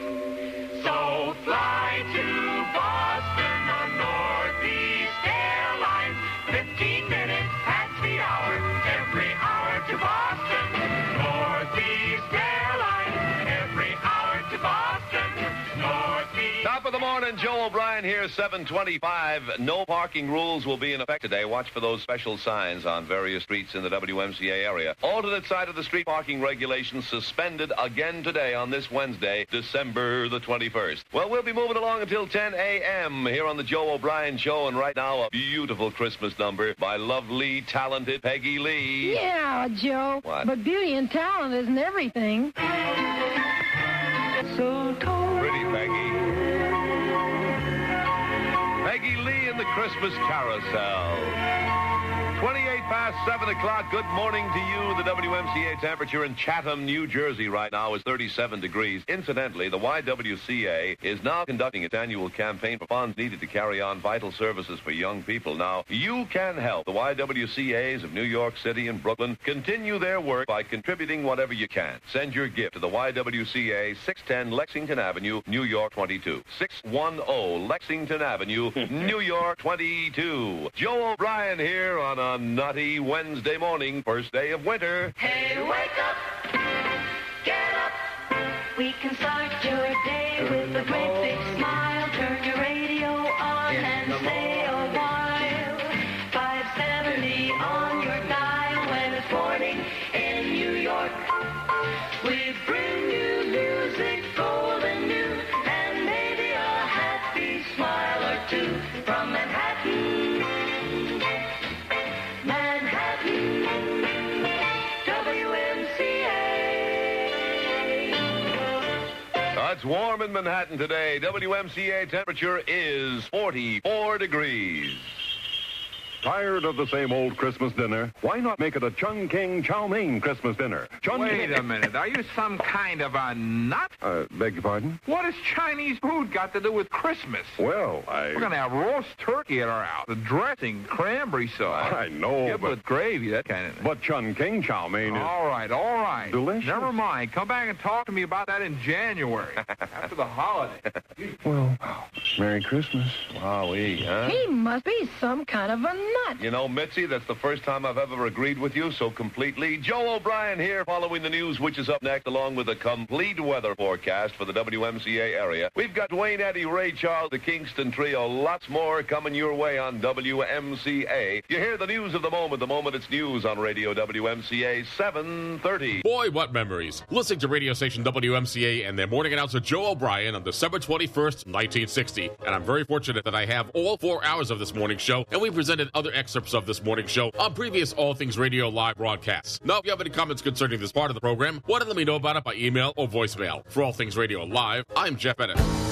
S97: So fly to Boston on Northeast
S92: morning, Joe O'Brien here, 725. No parking rules will be in effect today. Watch for those special signs on various streets in the WMCA area. Alternate side of the street parking regulations suspended again today on this Wednesday, December the 21st. Well, we'll be moving along until 10 a.m. here on the Joe O'Brien Show. And right now, a beautiful Christmas number by lovely, talented Peggy Lee.
S102: Yeah, Joe.
S92: What?
S102: But beauty and talent isn't everything.
S92: Christmas Carousel. 28 past 7 o'clock. Good morning to you. The WMCA temperature in Chatham, New Jersey right now is 37 degrees. Incidentally, the YWCA is now conducting its annual campaign for funds needed to carry on vital services for young people. Now, you can help the YWCAs of New York City and Brooklyn continue their work by contributing whatever you can. Send your gift to the YWCA 610 Lexington Avenue, New York 22. 610 Lexington Avenue, New York 22. Joe O'Brien here on a nutty Wednesday morning, first day of winter.
S97: Hey, wake up! Get up!
S88: We can start your day with a great big smile.
S92: Warm in Manhattan today. WMCA temperature is 44 degrees.
S103: Tired of the same old Christmas dinner? Why not make it a Chun King Chow Mein Christmas dinner? Chun
S99: Wait
S103: King...
S99: a minute. Are you some kind of a nut?
S103: Uh, beg your pardon?
S99: What has Chinese food got to do with Christmas?
S103: Well, I...
S99: We're going to have roast turkey at our house. The dressing, cranberry sauce.
S103: I know,
S99: Yeah,
S103: but...
S99: but gravy, that kind of thing.
S103: But Chun King Chow Mein is...
S99: All right, all right.
S103: Delicious.
S99: Never mind. Come back and talk to me about that in January, after the holiday.
S103: Well, Merry Christmas.
S92: Wowee, huh?
S102: He must be some kind of a nut.
S92: You know, Mitzi, that's the first time I've ever agreed with you so completely. Joe O'Brien here, following the news, which is up next, along with a complete weather forecast for the WMCA area. We've got Duane Eddy, Ray Charles, the Kingston Trio, lots more coming your way on WMCA. You hear the news of the moment, the moment it's news on Radio WMCA 730.
S2: Boy, what memories. Listening to radio station WMCA and their morning announcer Joe O'Brien on December 21st, 1960. And I'm very fortunate that I have all four hours of this morning show, and we presented other excerpts of this morning show on previous All Things Radio live broadcasts. Now, if you have any comments concerning this part of the program, why don't let me know about it by email or voicemail. For All Things Radio Live, I'm Jeff Bennett.